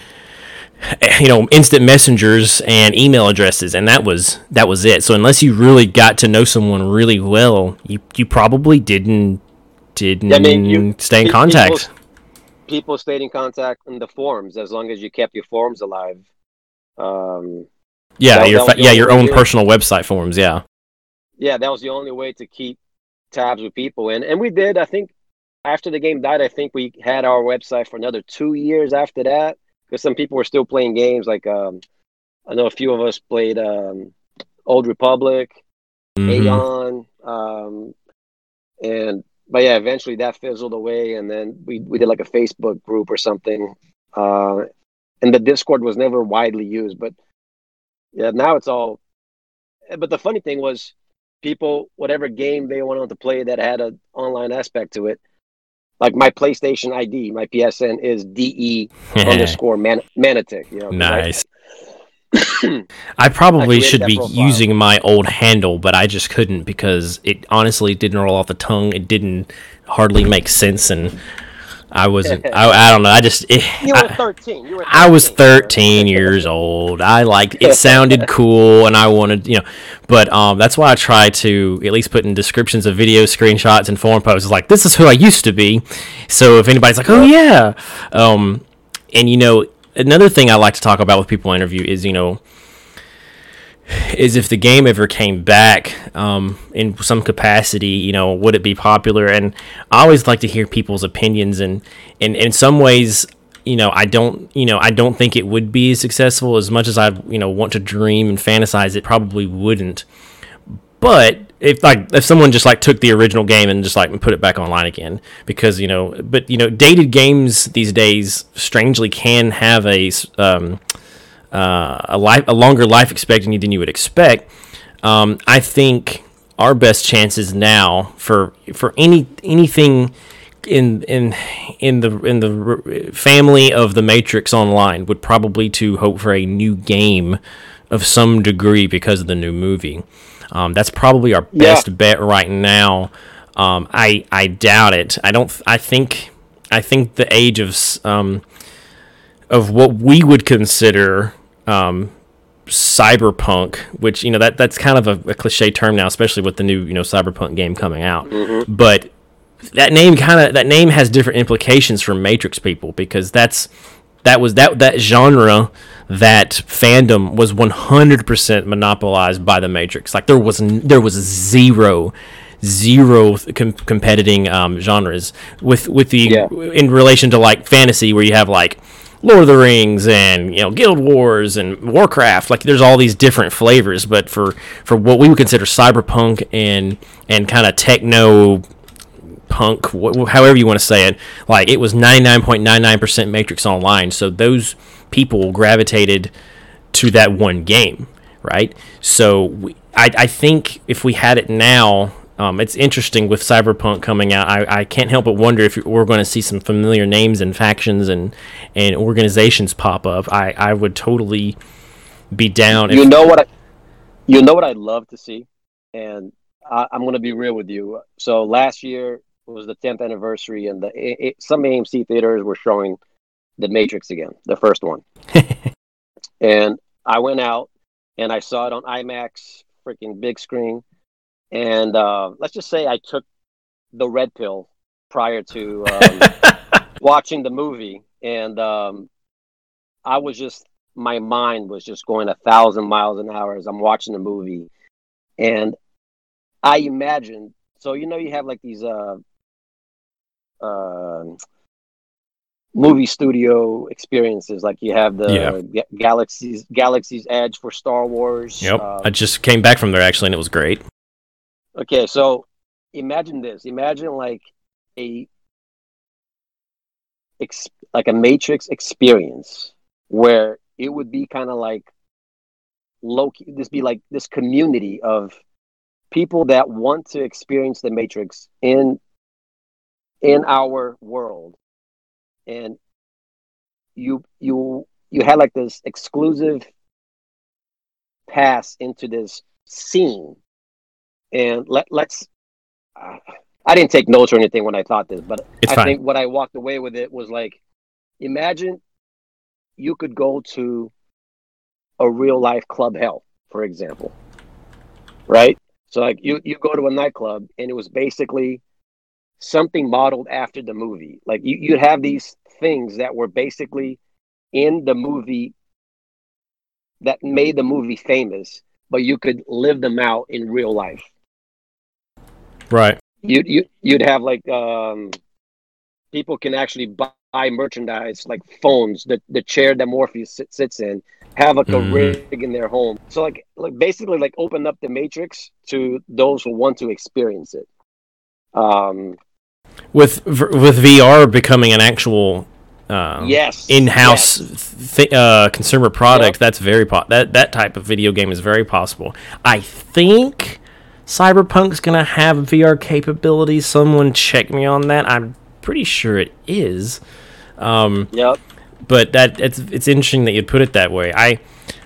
you know instant messengers and email addresses and that was that was it. So unless you really got to know someone really well you you probably didn't didn't I mean, you- stay in contact. people- people stayed in contact in the forums as long as you kept your forums alive. Um, yeah that- your that yeah your own personal website forums yeah yeah, that was the only way to keep tabs with people, and and we did. I think after the game died, I think we had our website for another two years after that because some people were still playing games. Like um, I know a few of us played um, Old Republic, Mhm. Aeon, um, and but yeah, eventually that fizzled away, and then we we did like a Facebook group or something, uh, and the Discord was never widely used, but yeah, now it's all. Eh, but the funny thing was, people whatever game they wanted to play that had an online aspect to it. Like my PlayStation ID, my PSN is DE underscore man- Manitic. You know, I- Nice. I probably created should be profile. using my old handle, but I just couldn't because it honestly didn't roll off the tongue. It didn't hardly make sense, and I wasn't. I, I don't know. I just. It, you were 13. You were 13. I was 13 years old. I liked it sounded cool and I wanted, you know, but um that's why I try to at least put in descriptions of video screenshots and forum posts like this is who I used to be. So if anybody's like, "Oh yeah." Um and you know, another thing I like to talk about with people I interview is, you know, is if the game ever came back um, in some capacity, you know, would it be popular? And I always like to hear people's opinions, and, and in some ways, you know, I don't, you know, I don't think it would be as successful as much as I, you know, want to dream and fantasize. It probably wouldn't. But if like if someone just like took the original game and just like put it back online again, because you know, but you know, dated games these days strangely can have a um, uh, a life a longer life expectancy than you would expect. Um, I think our best chances now for for any anything in in in the in the family of the Matrix Online would probably to hope for a new game of some degree because of the new movie. Um, that's probably our Yeah. best bet right now. Um, I I doubt it. I don't. I think I think the age of um, of what we would consider um, cyberpunk, which you know that that's kind of a, a cliche term now, especially with the new you know cyberpunk game coming out. But that name kind of that name has different implications for Matrix people because that's that was that that genre that fandom was 100% monopolized by the Matrix. Like there was n- there was zero zero com- competing um, genres with with the Yeah. in relation to like fantasy where you have like Lord of the Rings and you know Guild Wars and Warcraft. Like there's all these different flavors, but for for what we would consider cyberpunk and and kind of techno punk, wh- however you want to say it, like it was 99.99% Matrix Online. So those people gravitated to that one game, right? So we, I I think if we had it now. Um, it's interesting with Cyberpunk coming out. I, I can't help but wonder if we're going to see some familiar names and factions and, and organizations pop up. I, I would totally be down. You know what? I, you know what I'd love to see, and I, I'm going to be real with you. So last year was the 10th anniversary, and the it, some AMC theaters were showing The Matrix again, the first one. and I went out and I saw it on IMAX, freaking big screen. And uh, let's just say I took the red pill prior to um, watching the movie, and um, I was just my mind was just going a thousand miles an hour as I'm watching the movie, and I imagined. So you know, you have like these uh, uh, movie studio experiences, like you have the Yeah. Ga- Galaxy's Galaxy's Edge for Star Wars. Yep. uh, I just came back from there actually, and it was great. Okay, so imagine this. Imagine like a ex- like a Matrix experience where it would be kind of like low this be like this community of people that want to experience the Matrix in in our world. And you you you had like this exclusive pass into this scene and let let's uh, I didn't take notes or anything when I thought this, but It's I fine. think what I walked away with it was like imagine you could go to a real life club Hel, for example. Right? So like you you go to a nightclub and it was basically something modeled after the movie. Like you you'd have these things that were basically in the movie that made the movie famous, but you could live them out in real life Right. you you you'd have like um people can actually buy merchandise like phones the the chair that morpheus sit, sits in have like a Mhm. rig in their home so like like basically like open up the matrix to those who want to experience it um With with VR becoming an actual um, yes in-house yes. th- uh, consumer product, Yep. that's very po- that that type of video game is very possible. I think Cyberpunk's gonna have VR capabilities. Someone check me on that. I'm pretty sure it is. Um, yep but that it's it's interesting that you put it that way. I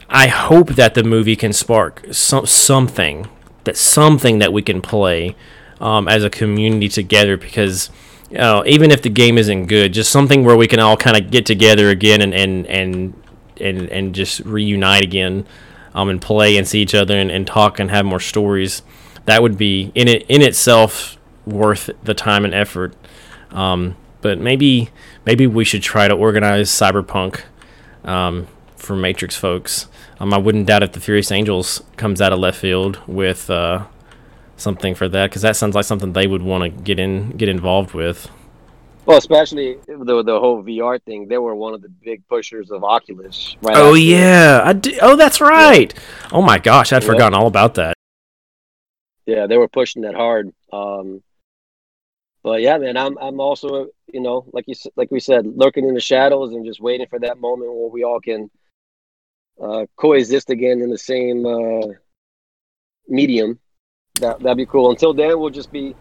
I hope that the movie can spark some something that something that we can play um, as a community together because you know, even if the game isn't good, just something where we can all kind of get together again and and and and, and just reunite again um, and play and see each other and, and talk and have more stories. That would be in it in itself worth the time and effort. Um, but maybe maybe we should try to organize Cyberpunk um, for Matrix folks. Um, I wouldn't doubt if the Furious Angels comes out of left field with uh, something for that because that sounds like something they would want to get in get involved with. well especially the the whole vr thing they were one of the big pushers of oculus right Oh yeah, I d- oh that's right. Oh my gosh, I'd Yeah. forgotten all about that. Yeah they were pushing that hard um but yeah man i'm i'm also you know like you like we said lurking in the shadows and just waiting for that moment where we all can uh coexist again in the same uh medium that that'd be cool until then we'll just be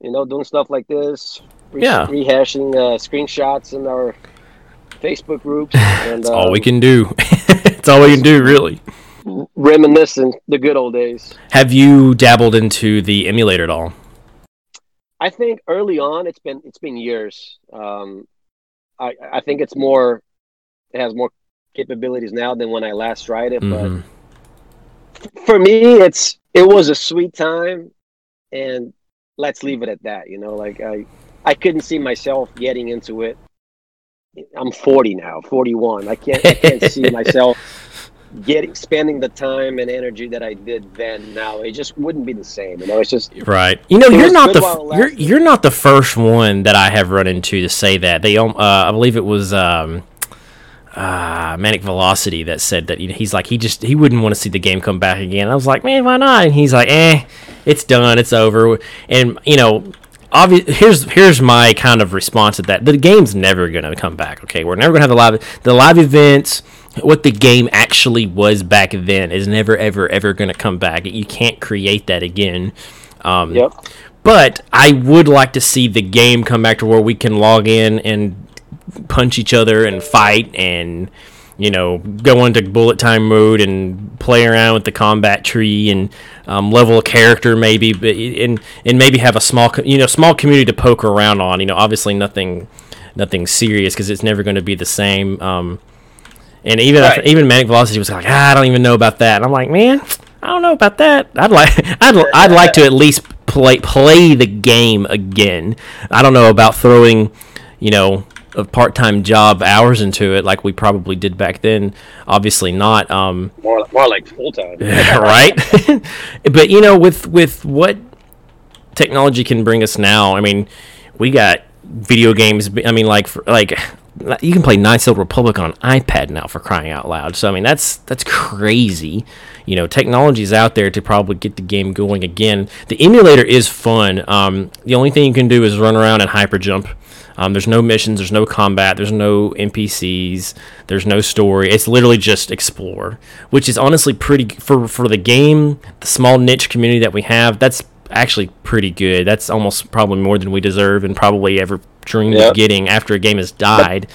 you know doing stuff like this re- Yeah. rehashing uh screenshots in our facebook groups and That's all we um, can do. it's all we can do, really. Reminiscing the good old days Have you dabbled into the emulator at all? I think early on it's been it's been years. Um, I I think it's more it has more capabilities now than when I last tried it. Mhm. But for me, it's it was a sweet time, and let's leave it at that. You know, like I I couldn't see myself getting into it. I'm 40 now, 41. I can't I can't see myself getting spending the time and energy that I did then. Now it just wouldn't be the same. You know, it's just Right. You know, you're not the while it f- you're you're not the first one that I have run into to say that. They um, uh, I believe it was um, uh, Manic Velocity that said that you know, he's like he just he wouldn't want to see the game come back again. I was like, man, why not? And he's like, eh, it's done, it's over. And you know, obvious. Here's here's my kind of response to that. The game's never gonna come back. Okay, we're never gonna have the live the live events. What the game actually was back then is never ever ever gonna come back. You can't create that again. Um, Yep. but I would like to see the game come back to where we can log in and punch each other and fight and you know go into bullet time mode and play around with the combat tree and um, level a character maybe but and and maybe have a small you know small community to poke around on you know obviously nothing nothing serious because it's never going to be the same um, and even Right. even Manic Velocity was like ah, I don't even know about that. And I'm like man I don't know about that. I'd like I'd, I'd like to at least play play the game again. I don't know about throwing you know a part-time job hours into it like we probably did back then. Obviously not um More, more like full time. right? But you know with with what technology can bring us now i mean we got video games i mean like like you can play Knights of the Republic on iPad now for crying out loud. So I mean that's that's crazy. You know, technology's out there to probably get the game going again. The emulator is fun. Um, the only thing you can do is run around and hyper jump. Um, there's no missions, there's no combat, there's no NPCs, there's no story. It's literally just explore, which is honestly pretty for for the game, the small niche community that we have. That's actually pretty good. That's almost probably more than we deserve and probably ever dreamed Yep. of getting after a game has died.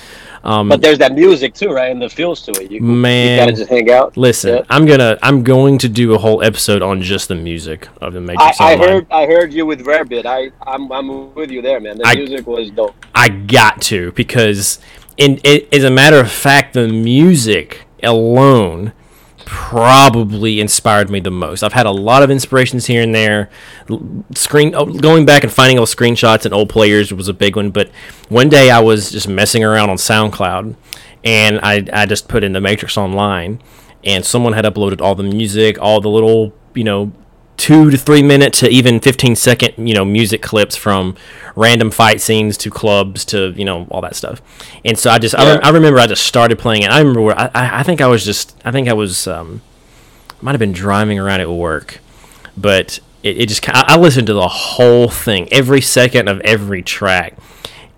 Um, But there's that music too, right? And the feels to it. You, Man. you gotta just hang out. listen. I'm gonna I'm going to do a whole episode on just the music of the I, Matrix I Online. heard I heard you with Rarebit. I I'm, I'm with you there, man. The I- music was dope. I got to because in it, as a matter of fact, the music alone probably inspired me the most. I've had a lot of inspirations here and there. Screen oh, going back and finding old screenshots and old players was a big one. But one day I was just messing around on SoundCloud, and I I just put in the Matrix Online, and someone had uploaded all the music, all the little you know two to three minute to even 15 second you know music clips from random fight scenes to clubs to you know all that stuff. And so i just I, rem- I remember i just started playing it. I remember where I, I I think i was just i think i was um might have been driving around at work but it, it just I, I listened to the whole thing every second of every track.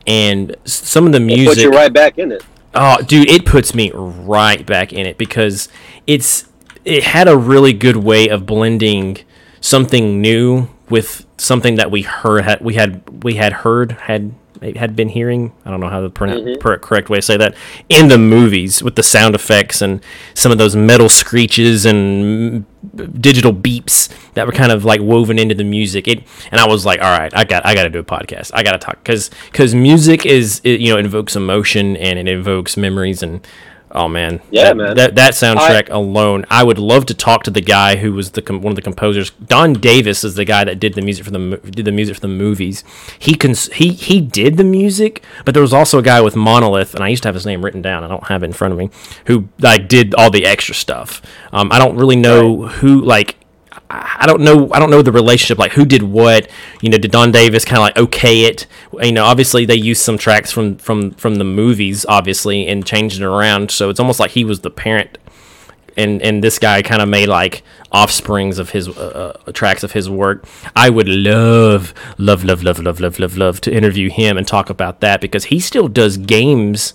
And some of the It music put you right back in it. Oh, dude, it puts me right back in it because it's it had a really good way of blending something new with something that we heard had, we had we had heard had had been hearing. I don't know how the pronoun mm-hmm. per- correct way to say that in the movies with the sound effects and some of those metal screeches and digital beeps that were kind of like woven into the music. It and I was like, all right, I got I got to do a podcast. I got to talk because because music is it, you know invokes emotion and it invokes memories and oh man Yeah, that, man. that that soundtrack alone. I would love to talk to the guy who was the com- one of the composers. Don Davis is the guy that did the music for the did the music for the movies. He cons- he he did the music, but there was also a guy with Monolith, and I used to have his name written down. I don't have it in front of me. Who like did all the extra stuff. Um, I don't really know who like. I don't know. I don't know the relationship. Like who did what? You know, did Don Davis kind of like okay it? You know, obviously they used some tracks from from from the movies, obviously, and changed it around. So it's almost like he was the parent, and and this guy kind of made like offsprings of his uh, uh, tracks of his work. I would love, love, love, love, love, love, love, love to interview him and talk about that because he still does games.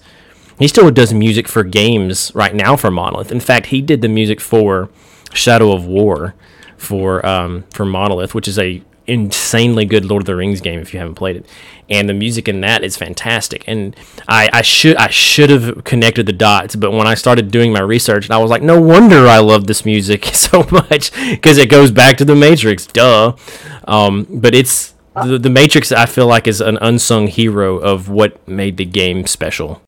He still does music for games right now for Monolith. In fact, he did the music for Shadow of War for um, for Monolith, which is a insanely good Lord of the Rings game if you haven't played it. And the music in that is fantastic. And I, I should I should have connected the dots, but when I started doing my research, I was like, no wonder I love this music so much because it goes back to the Matrix. Duh. Um, but it's the, the Matrix. I feel like is an unsung hero of what made the game special.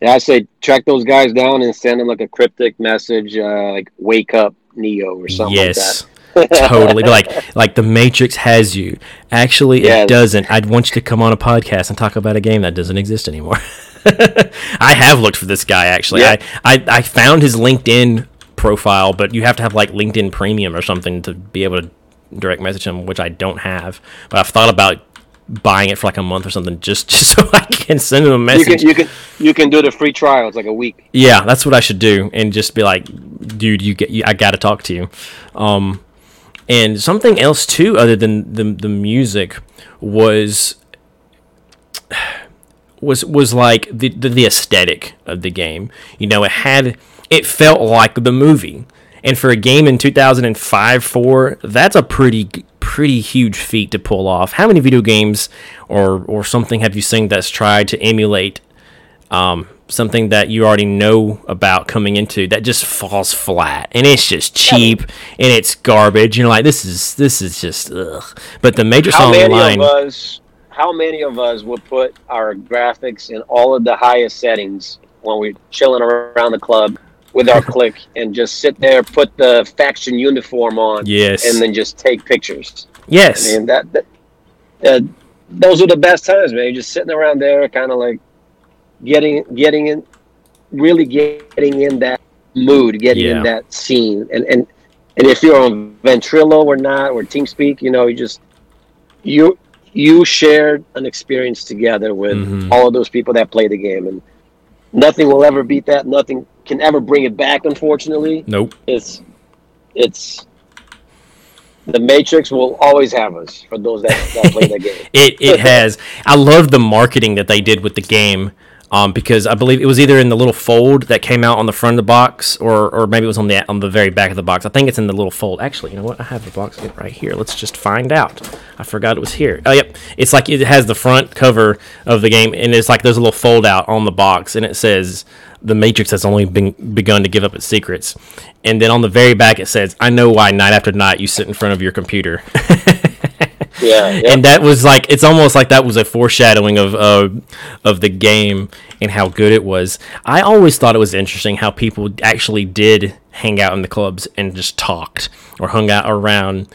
Yeah, I say track those guys down and send them like a cryptic message, uh, like "Wake up, Neo" or something yes. like that. totally. Like like the Matrix has you. Actually, Yeah. it doesn't. I'd want you to come on a podcast and talk about a game that doesn't exist anymore. I have looked for this guy actually. Yeah. I, I I found his LinkedIn profile, but you have to have like LinkedIn Premium or something to be able to direct message him, which I don't have. But I've thought about buying it for like a month or something just just so I can send them a You message. can you can you can do the free trial. It's like a week. Yeah, that's what I should do, and just be like, dude, you get, you, I got to talk to you. Um, and something else too, other than the the music, was was was like the, the the aesthetic of the game. You know, it had it felt like the movie. And for a game in 2005 4, that's a pretty pretty huge feat to pull off. How many video games or or something have you seen that's tried to emulate um, something that you already know about coming into that just falls flat and it's just cheap and it's garbage. You're like, this is this is just ugh. But the major How many Online, of us? How many of us would put our graphics in all of the highest settings when we're chilling around the club with our click and just sit there, put the faction uniform on, yes, and then just take pictures? yes, I mean that, that uh, those are the best times, man. You're just sitting around there, kind of like getting getting in, really getting in that mood, getting Yeah. in that scene, and and and if you're on Ventrilo or not or TeamSpeak, you know, you just you you shared an experience together with Mhm. all of those people that play the game, and nothing will ever beat that. Nothing can ever bring it back. Unfortunately, nope. it's it's the Matrix will always have us for those that, that play that game. It it has. I love the marketing that they did with the game. Um, because I believe it was either in the little fold that came out on the front of the box, or, or maybe it was on the on the very back of the box. I think it's in the little fold. Actually, you know what? I have the box right here. Let's just find out. I forgot it was here. Oh, yep. It's like it has the front cover of the game, and it's like there's a little fold out on the box, and it says the Matrix has only been begun to give up its secrets. And then on the very back, it says, "I know why night after night you sit in front of your computer." Yeah, yeah. and that was like it's almost like that was a foreshadowing of uh, of the game and how good it was. I always thought it was interesting how people actually did hang out in the clubs and just talked or hung out around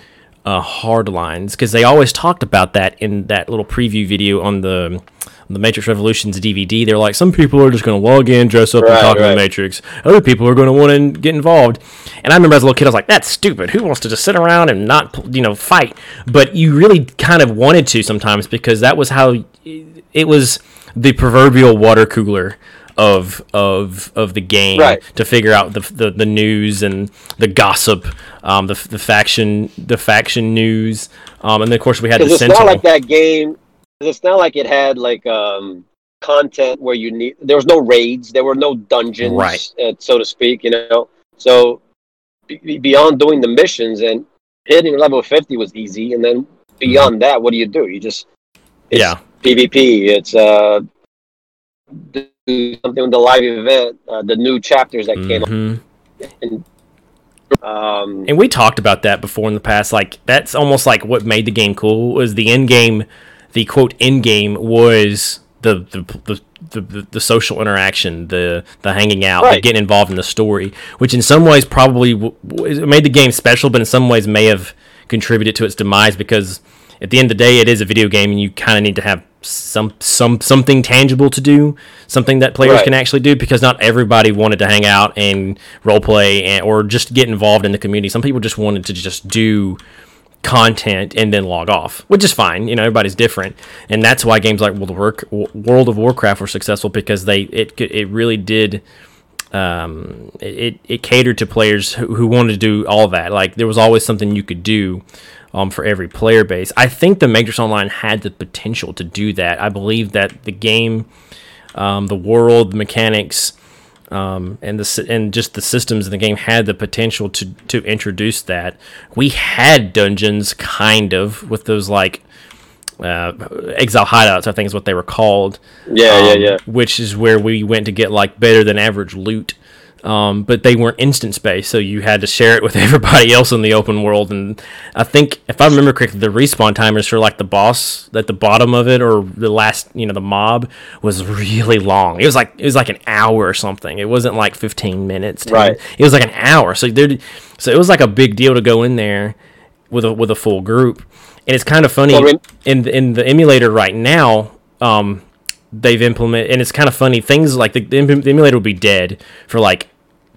uh, hard lines because they always talked about that in that little preview video on the the Matrix Revolutions DVD. They're like, some people are just going to log in, dress up, and talk right. the Matrix. Other people are going to want to get involved. And I remember as a little kid, I was like, that's stupid. Who wants to just sit around and not, you know, fight? But you really kind of wanted to sometimes because that was how it was the proverbial water cooler of of of the game Right. to figure out the, the the news and the gossip, um, the the faction the faction news, um, and then of course we had the it's Sentinel. not like that game. It's not like it had like um, content where you need. There was no raids. There were no dungeons, Right. uh, so to speak. You know, so be- beyond doing the missions and hitting level fifty was easy, and then beyond that, what do you do? You just it's yeah, PvP. It's uh do something with the live event, uh, the new chapters that came. Mhm. Um, And we talked about that before in the past. Like that's almost like what made the game cool was the end game, the quote end game was the the the, the, the, the social interaction, the the hanging out, the getting involved in the story, which in some ways probably w- w- made the game special, but in some ways may have contributed to its demise because at the end of the day, it is a video game, and you kind of need to have some some something tangible to do, something that players Right. can actually do, because not everybody wanted to hang out and role play and or just get involved in the community. Some people just wanted to just do content and then log off, which is fine. You know, everybody's different, and that's why games like World of, War- World of Warcraft were successful because they it it really did. Um, it, it catered to players who, who wanted to do all that. Like there was always something you could do um, for every player base. I think the Matrix Online had the potential to do that. I believe that the game, um, the world, the mechanics, um, and the and just the systems in the game had the potential to to introduce that. We had dungeons, kind of, with those like uh, exile hideouts. I think is what they were called. yeah, yeah, um, yeah. Which is where we went to get like better than average loot. Um, but they weren't instant space, so you had to share it with everybody else in the open world. And I think, if I remember correctly, the respawn timers for like the boss at the bottom of it, or the last, you know, the mob was really long. It was like it was like an hour or something. It wasn't like fifteen minutes. 10. Right. It was like an hour. So there, so it was like a big deal to go in there with a with a full group. And it's kind of funny Well, rem- in the, in the emulator right now. Um, they've implemented, and it's kind of funny. Things like the, the, the emulator will be dead for like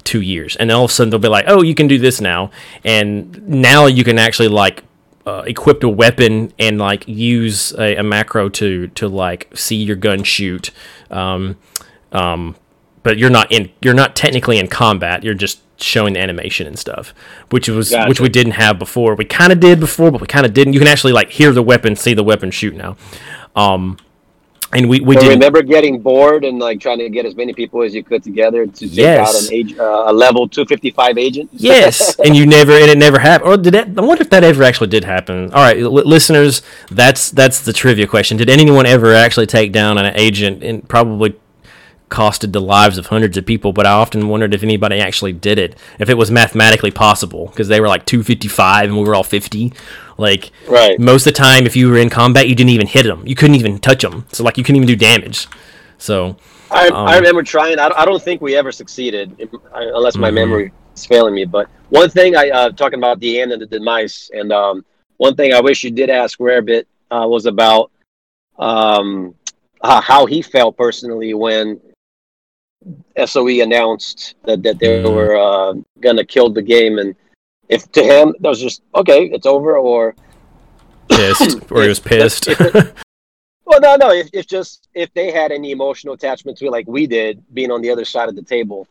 two years, and then all of a sudden they'll be like, "Oh, you can do this now," and now you can actually like uh, equipped a weapon and like use a, a, macro to to like see your gun shoot. Um, um, but you're not in you're not technically in combat. You're just showing the animation and stuff, which was gotcha. which we didn't have before. We kind of did before, but we kind of didn't. You can actually like hear the weapon, see the weapon shoot now. Um, and we we did remember getting bored and like trying to get as many people as you could together to take yes. out an age, uh, a level 255 agent? Yes. And you never and it never happened. Or did that i wonder if that ever actually did happen. All right l- listeners that's that's the trivia question. Did anyone ever actually take down an agent? And probably costed the lives of hundreds of people, but I often wondered if anybody actually did it, if it was mathematically possible, because they were like 255 and we were all 50. Like, right. most of the time, if you were in combat, you didn't even hit them. You couldn't even touch them. So, like, you couldn't even do damage. So, I, um, I remember trying. I, I don't think we ever succeeded, unless my mm-hmm. memory is failing me. But one thing I uh, talking about the end and the demise, and um, one thing I wish you did ask Rarebit uh, was about um, uh, how he felt personally when SOE announced that, that they mm. were uh, gonna kill the game, and if to him that was just okay, it's over, or pissed, or he was pissed. If, if it, well, no, no. If, if just if they had any emotional attachment to it, like we did, being on the other side of the table.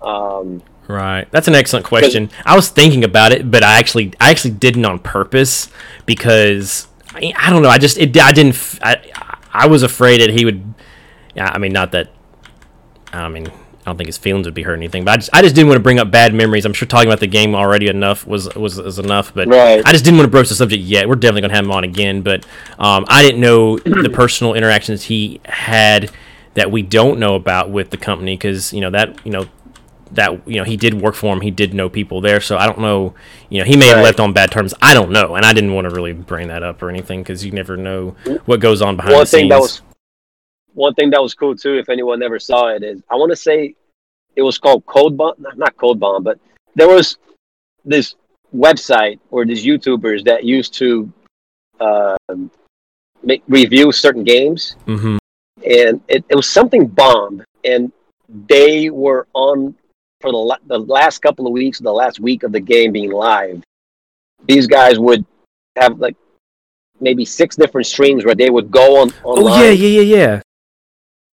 Um, right, that's an excellent question. I was thinking about it, but I actually, I actually didn't on purpose because I, I don't know. I just, it, I didn't. I, I was afraid that he would. I mean, not that I mean, I don't think his feelings would be hurt or anything. But I just, I just didn't want to bring up bad memories. I'm sure talking about the game already enough was was, was enough. But right. I just didn't want to broach the subject yet. We're definitely gonna have him on again. But um, I didn't know the personal interactions he had that we don't know about with the company because you know that you know that you know he did work for him. He did know people there. So I don't know. You know, he may right. have left on bad terms. I don't know, and I didn't want to really bring that up or anything because you never know what goes on behind One the scenes. Thing that was one thing that was cool too, if anyone ever saw it, is I want to say it was called Code Bomb, not Code Bomb, but there was this website or these YouTubers that used to uh, make review certain games, mm-hmm. and it, it was something bomb, and they were on for the la- the last couple of weeks, the last week of the game being live. These guys would have like maybe six different streams where they would go on. Online. Oh yeah, yeah, yeah, yeah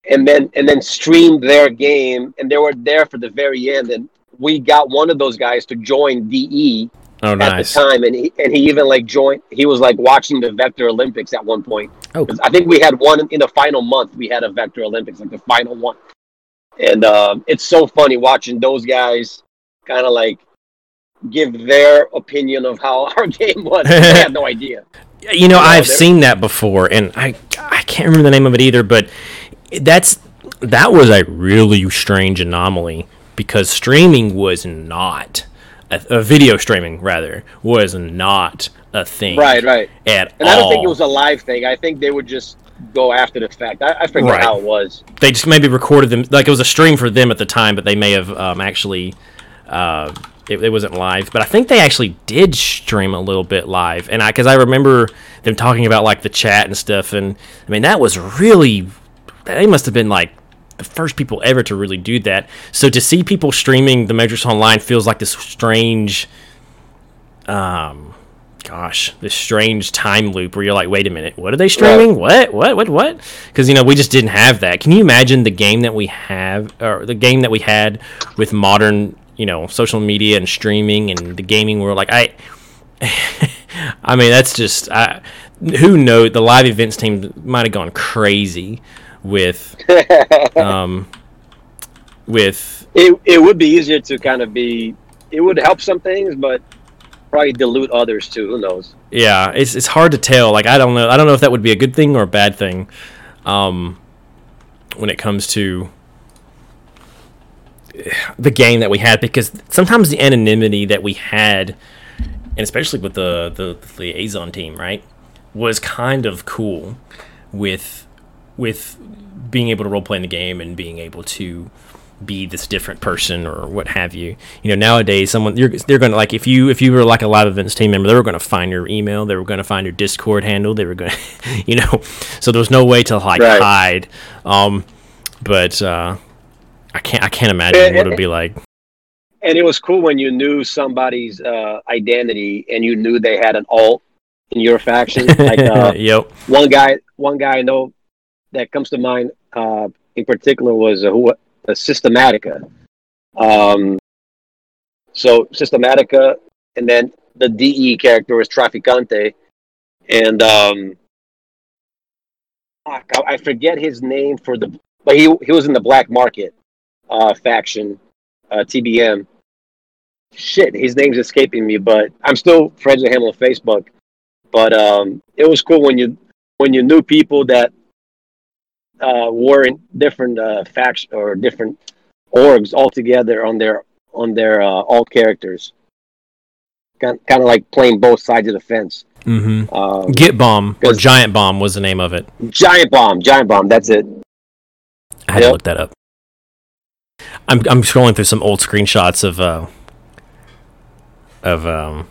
and then and then streamed their game, and they were there for the very end. And we got one of those guys to join DE oh, at nice. the time, and he and he even like joined. He was like watching the Vector Olympics at one point. Oh, I think we had one in the final month. We had a Vector Olympics, like the final one, and um, it's so funny watching those guys kind of like give their opinion of how our game was. I had no idea. You know, I've seen that before, and I I can't remember the name of it either, but that's that was a really strange anomaly because streaming was not a, a, video streaming rather was not a thing right right. at and all. i don't think it was a live thing. I think they would just go after the fact. I, I forget right. how it was. They just maybe recorded them like it was a stream for them at the time but they may have um, actually uh, it, it, wasn't live. But i think they actually did stream a little bit live. And i because i remember them talking about like the chat and stuff. And i mean that was really they must have been like the first people ever to really do that. So to see people streaming the Matrix Online feels like this strange, um, gosh, this strange time loop where you're like, wait a minute, what are they streaming? What, what, what, what? Because you know we just didn't have that. Can you imagine the game that we have, or the game that we had with modern, you know, social media and streaming and the gaming world? Like I. I mean, that's just I, who knows. The live events team might have gone crazy with um, with it, it would be easier to kind of be it would help some things but probably dilute others too who knows? Yeah it's, it's hard to tell like i don't know i don't know if that would be a good thing or a bad thing um, when it comes to the game that we had because sometimes the anonymity that we had and especially with the, the, the liaison team right was kind of cool with with being able to role play in the game and being able to be this different person or what have you. You know, nowadays someone you're they're going to like if you if you were like a live events team member, they were going to find your email, they were going to find your Discord handle, they were going to you know, so there was no way to like right. hide. Um but uh I can't I can't imagine and, what it would be like. And it was cool when you knew somebody's uh identity and you knew they had an alt in your faction. Like uh, yep. one guy, one guy I know that comes to mind uh, in particular was a, who uh, Systematica. Um, so Systematica, and then the DE character was Traficante, and um, I, I forget his name for the, but he he was in the Black Market uh, faction, uh, TBM. Shit, his name's escaping me, but I'm still friends with him on Facebook. But um, it was cool when you when you knew people that uh, were in different uh, factions or different orgs altogether on their on their uh, all characters. Kind kind of like playing both sides of the fence. Mm-hmm. Um, Get Bomb or Giant Bomb was the name of it. giant bomb, giant bomb. That's it. I had to look that up. I'm I'm scrolling through some old screenshots of uh of um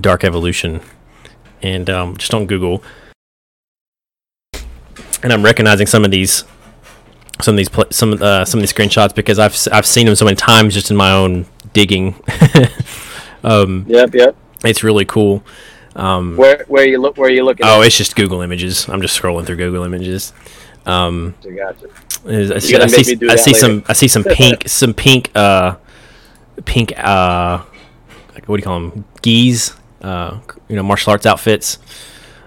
Dark Evolution and um just on Google. And I'm recognizing some of these some of these pla some uh, some of these screenshots because I've I've seen them so many times just in my own digging. um Yep, yep. it's really cool. Um Where where you look? Where you looking? oh, it's just Google Images. I'm just scrolling through Google Images. Um? Gotcha. I see, I see, I see some I see some pink some pink uh pink uh what do you call them gis uh you know martial arts outfits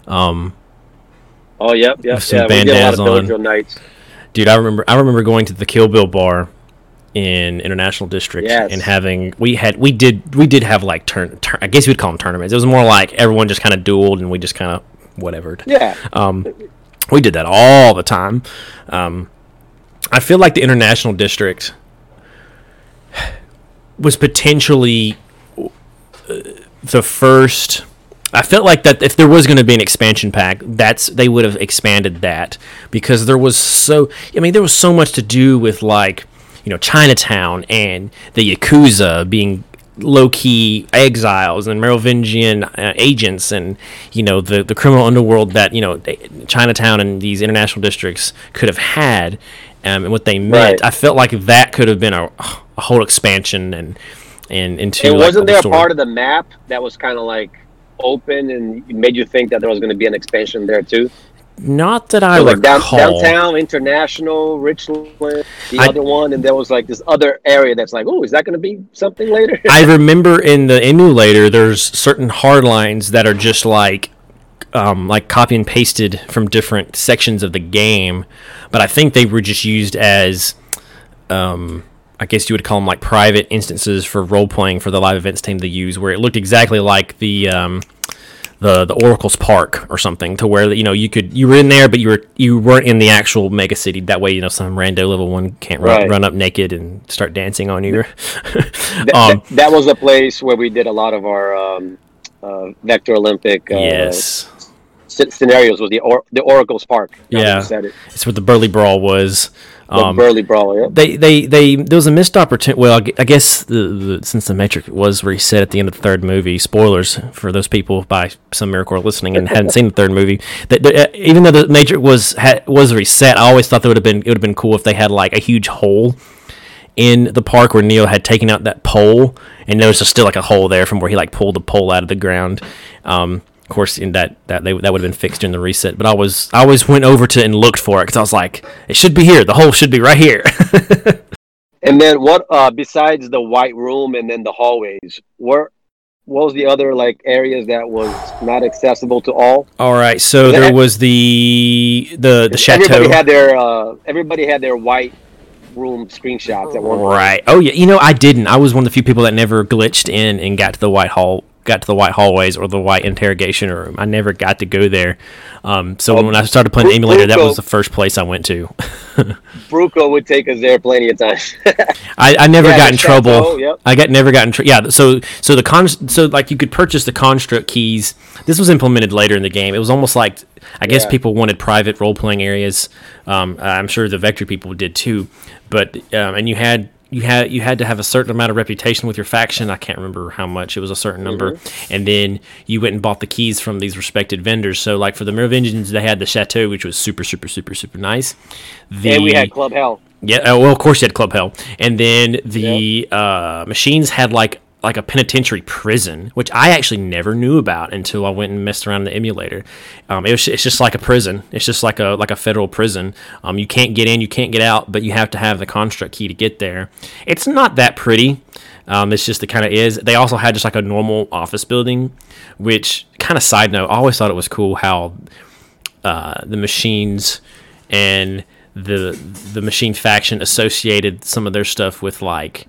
um Oh, yep, yep. Some Yeah, we a lot of bandanas on. dude I remember I remember going to the Kill Bill bar in International District Yes. and having we had we did we did have like turn, turn I guess you would call them tournaments it was more like everyone just kind of dueled and we just kind of whatever Yeah, Um, we did that all the time. Um, I feel like the international district was potentially uh, the first. I felt like that if there was going to be an expansion pack, that's they would have expanded that because there was so. I mean, there was so much to do with like you know Chinatown and the yakuza being low key exiles and Merovingian uh, agents and you know the the criminal underworld that you know Chinatown and these international districts could have had um, and what they meant. Right. I felt like that could have been a, a whole expansion and and into and like, wasn't the there a part of the map that was kind of like open and made you think that there was going to be an expansion there too? Not that I So, like down, downtown, international, Richland, the I- other one, and there was like this other area that's like, oh, is that going to be something later? I remember in the emulator, there's certain hard lines that are just like, um, like copy and pasted from different sections of the game, but I think they were just used as, um, I guess you would call them like private instances for role playing for the live events team to use, where it looked exactly like the. Um, the, the Oracle's Park or something to where you know you could you were in there but you were you weren't in the actual mega city that way you know some rando level one can't run, Right. run up naked and start dancing on you Th- um, th- that was a place where we did a lot of our um, uh, Vector Olympic uh, yes scenarios. Was the or- the Oracle's Park? Yeah. said it. It's what the Burly Brawl was. Um. Yep. they, they, they, there was a missed opportunity. Well, I guess the, the since the Matrix was reset at the end of the third movie. Spoilers for those people by some miracle listening and hadn't seen the third movie. That that, uh, even though the Matrix was ha, was reset, I always thought that would have been it would have been cool if they had like a huge hole in the park where Neo had taken out that pole, and there was just still like a hole there from where he like pulled the pole out of the ground. Um, of course, in that that they, that would have been fixed during the reset, but I was I always went over to and looked for it because I was like, it should be here. The hole should be right here. And then what? Uh, besides the white room and then the hallways, where what was the other like areas that was not accessible to all? All right, so there was the the the chateau. Everybody had their uh, everybody had their white room screenshots at one point. Right. Oh yeah. You know, I didn't. I was one of the few people that never glitched in and got to the white hall, got to the white hallways or the white interrogation room. I never got to go there. Um, so Oh, when I started playing emulator, that was the first place I went to. Bruco would take us there plenty of times. I, I never Yeah, got in trouble. chateau, yep. I got never got in trouble. Yeah. So so the con so like you could purchase the construct keys. This was implemented later in the game. It was almost like I guess Yeah. people wanted private role playing areas. Um, I'm sure the Vector people did too. But um, and you had you had you had to have a certain amount of reputation with your faction. I can't remember how much. It was a certain number, Mm-hmm. and then you went and bought the keys from these respected vendors. So like for the Merovingians, they had the chateau, which was super super super super nice. The, and we had Club Hel. yeah, uh, well, of course you had Club Hel, and then the uh, machines had like like a penitentiary prison, which I actually never knew about until I went and messed around in the emulator. Um, it was, it's just like a prison. It's just like a like a federal prison. Um, you can't get in, you can't get out, but you have to have the construct key to get there. It's not that pretty. Um, it's just the kind of is. They also had just like a normal office building, which kind of side note. I always thought it was cool how uh, the machines and the the machine faction associated some of their stuff with like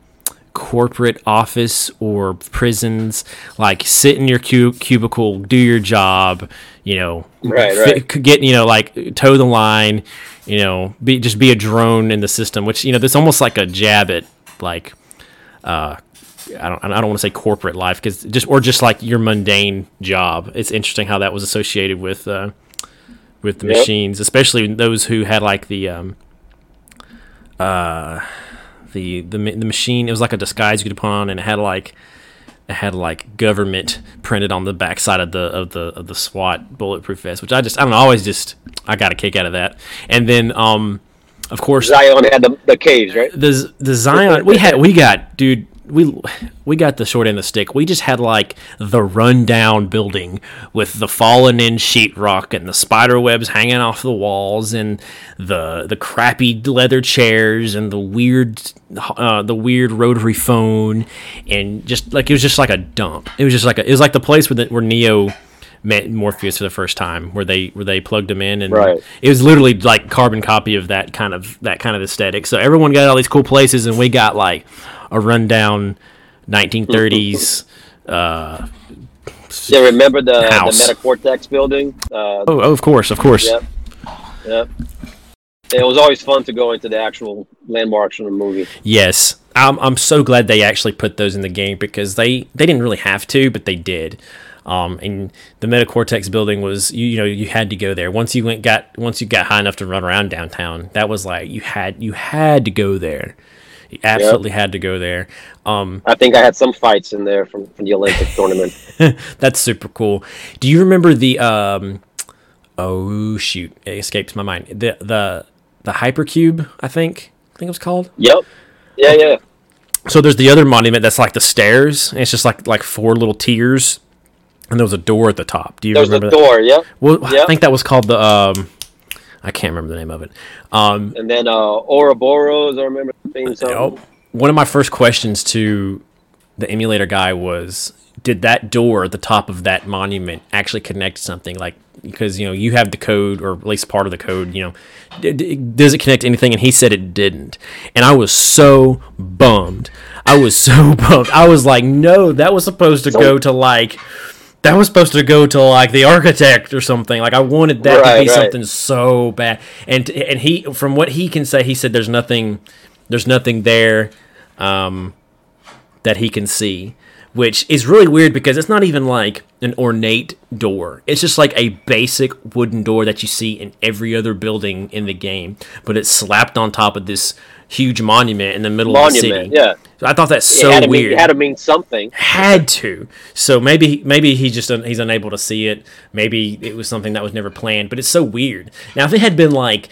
corporate office or prisons like sit in your cu- cubicle do your job you know Right, fit- get you know like toe the line you know be just be a drone in the system which you know there's almost like a jab at like uh I don't, I don't want to say corporate life because just or just like your mundane job. It's interesting how that was associated with uh, with the Yep. machines, especially those who had like the um, uh, the the the machine. It was like a disguise you could put on, and it had like it had like government printed on the backside of the of the of the SWAT bulletproof vest, which I just I don't know. I always just I got a kick out of that. And then um, of course Zion had the, the caves, right? the the Zion we had we got dude we we got the short end of the stick. We just had like the rundown building with the fallen in sheetrock and the spider webs hanging off the walls and the the crappy leather chairs and the weird uh, the weird rotary phone and just like it was just like a dump. It was just like a, it was like the place where the, where Neo met Morpheus for the first time, where they where they plugged him in, and Right. it was literally like carbon copy of that kind of that kind of aesthetic. So everyone got all these cool places, and we got like a rundown 1930s. uh, Yeah, remember the, the Metacortex building? Uh, oh, oh, of course, of course. Yep. Yep. It was always fun to go into the actual landmarks from the movie. Yes, I'm I'm so glad they actually put those in the game because they they didn't really have to, but they did. Um, and the Metacortex building was you, you know you had to go there once you went got once you got high enough to run around downtown. That was like you had you had to go there. You absolutely had to go there. Um, I think I had some fights in there from, from the Olympic tournament. that's super cool. Do you remember the um, oh shoot, it escapes my mind. The the the hypercube, I think I think it was called. Yep. Yeah, yeah. So there's the other monument that's like the stairs. And it's just like like four little tiers, and there was a door at the top. Do you There's a remember that? door, Yeah. Well, I think that was called the um, I can't remember the name of it. Um, And then uh, Ouroboros, I remember the theme song. one of my first questions to the emulator guy was, did that door at the top of that monument actually connect to something? Like because you know you have the code or at least part of the code. You know, d- d- does it connect to anything? And he said it didn't, and I was so bummed. I was so bummed. I was like, no, that was supposed to go to like. That was supposed to go to like the architect or something. Like I wanted that to be right. something so bad. And and he, from what he can say, he said there's nothing, there's nothing there, um, that he can see, which is really weird because it's not even like an ornate door. It's just like a basic wooden door that you see in every other building in the game, but it's slapped on top of this huge monument in the middle of the city. yeah. So I thought that's so weird Mean, it had to mean something. had to. So maybe maybe he just un- he's unable to see it. Maybe it was something that was never planned. But it's so weird. Now if it had been like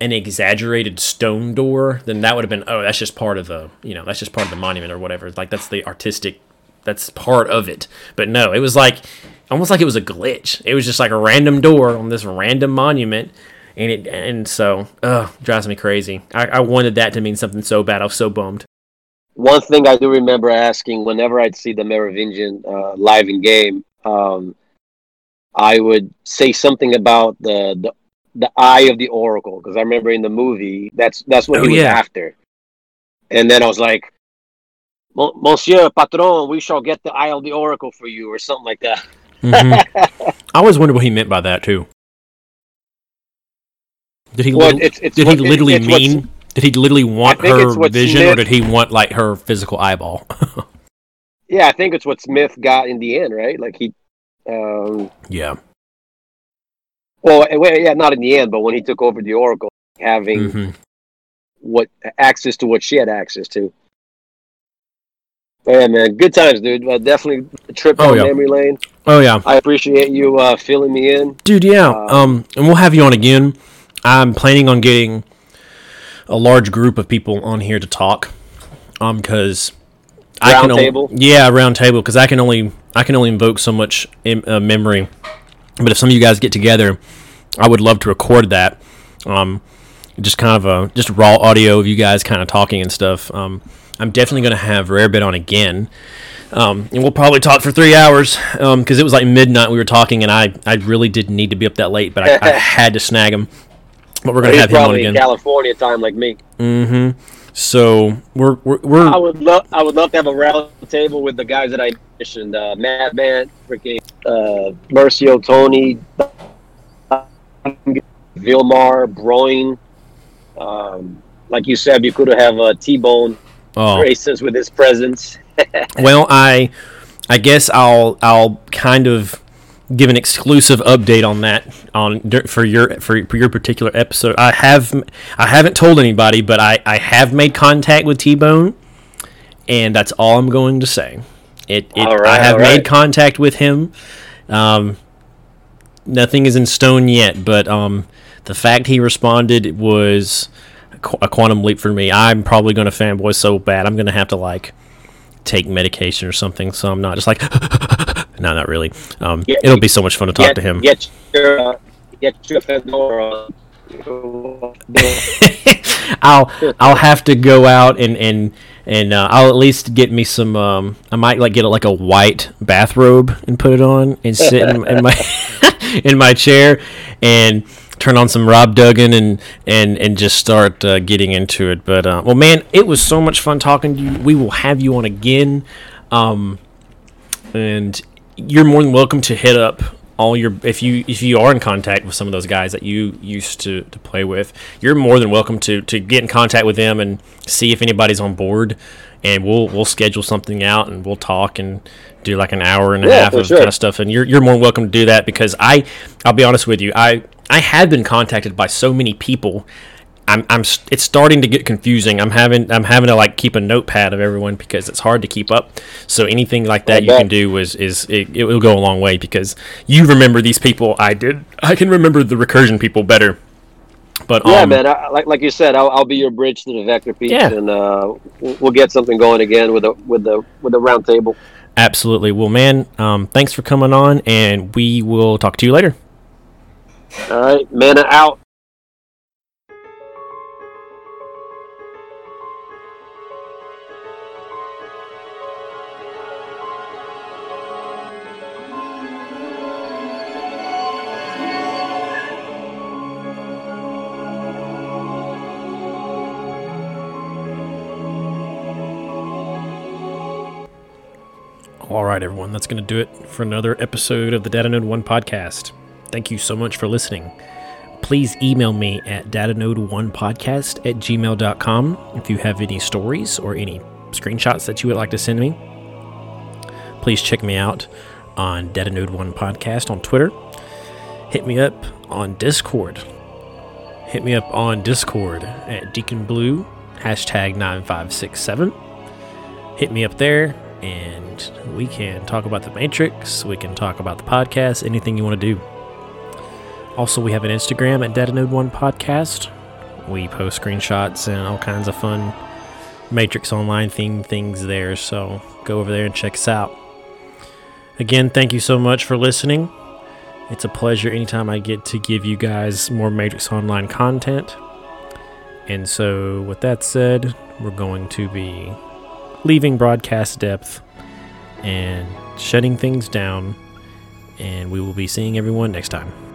an exaggerated stone door, then that would have been oh that's just part of the you know that's just part of the monument or whatever. Like that's the artistic that's part of it. But no, it was like almost like it was a glitch. It was just like a random door on this random monument. And it and so, ugh, drives me crazy. I, I wanted that to mean something so bad. I was so bummed. One thing I do remember asking whenever I'd see the Merovingian uh, live in game, um, I would say something about the the, the eye of the oracle because I remember in the movie that's that's what Oh, he was yeah. after. And then I was like, Monsieur Patron, we shall get the eye of the oracle for you, or something like that. Mhm. I always wondered what he meant by that too. Did he Well, lit- it's- it's did he what- it- literally it's mean? Did he literally want her vision, or did he want like her physical eyeball? Yeah, I think it's what Smith got in the end, right? Like he, um, yeah. well, eh, yeah, not in the end, but when he took over the oracle, having mm-hmm. what access to what she had access to. Yeah, man, good times, dude. Uh, definitely a trip Oh, down yeah. memory lane. Oh yeah, I appreciate you uh, filling me in. dude. Yeah. Um, Um, and we'll have you on again. I'm planning on getting a large group of people on here to talk. Um, because I can only, table? yeah, round table because I can only I can only invoke so much in, uh, memory. But if some of you guys get together, I would love to record that. Um, just kind of a just raw audio of you guys kind of talking and stuff. Um, I'm definitely going to have Rarebit on again. Um, and we'll probably talk for three hours because it was like midnight we were talking, and I, I really didn't need to be up that late, but I, I had to snag him. But we're gonna have him on again. California time like me. Mm-hmm. So we're we're, I we're would love I would love to have a round table with the guys that I mentioned, uh, Madman, freaking uh, Mercio, Tony, Vilmar, Broin. Um, like you said, you could have uh, T-Bone oh grace with his presence. well I I guess I'll I'll kind of give an exclusive update on that on for your for, for your particular episode. I have I haven't told anybody, but I I have made contact with T Bone, and that's all I'm going to say. It, it right, I have made contact with him. Um, nothing is in stone yet, but um, the fact he responded was a a quantum leap for me. I'm probably going to fanboy so bad. I'm going to have to like take medication or something, so I'm not just like. no, not really. Um, Yeah, it'll be so much fun to talk get, to him. Get your uh, get your Fedora. I'll I'll have to go out and and and uh, I'll at least get me some. Um, I might like get like a white bathrobe and put it on and sit in, in my in my chair and turn on some Rob Dougan and and and just start uh, getting into it. But uh, well, man, it was so much fun talking to you. We will have you on again, um, and you're more than welcome to hit up all your if you if you are in contact with some of those guys that you used to, to play with you're more than welcome to to get in contact with them and see if anybody's on board and we'll we'll schedule something out and we'll talk and do like an hour and a Yeah, half of sure. kind of stuff and you're, you're more than welcome to do that because i i'll be honest with you i i have been contacted by so many people I'm, I'm it's starting to get confusing. I'm having I'm having to like keep a notepad of everyone because it's hard to keep up. So anything like that you can do is is it, it will go a long way because you remember these people. I did. I can remember the recursion people better. But Yeah, um, man. I, like like you said, I'll, I'll be your bridge to the vector piece, Yeah. and uh, we'll get something going again with the with the with the round table. absolutely. Well, man, um, thanks for coming on, and we will talk to you later. All right, mana out. Right, everyone, that's going to do it for another episode of the Data Node 1 podcast. Thank you so much for listening. Please email me at datanode1podcast at gmail.com if you have any stories or any screenshots that you would like to send me. Please check me out on Datanode 1 podcast on Twitter. Hit me up on Discord. Hit me up on Discord at Deacon Blue, hashtag 9567 hit me up there and we can talk about the Matrix. We can talk about the podcast, anything you want to do. Also, we have an Instagram at Datanode1 Podcast. We post screenshots and all kinds of fun Matrix Online themed things there. So go over there and check us out. Again, thank you so much for listening. It's a pleasure anytime I get to give you guys more Matrix Online content. And so, with that said, we're going to be leaving broadcast depth and shutting things down. And we will be seeing everyone next time.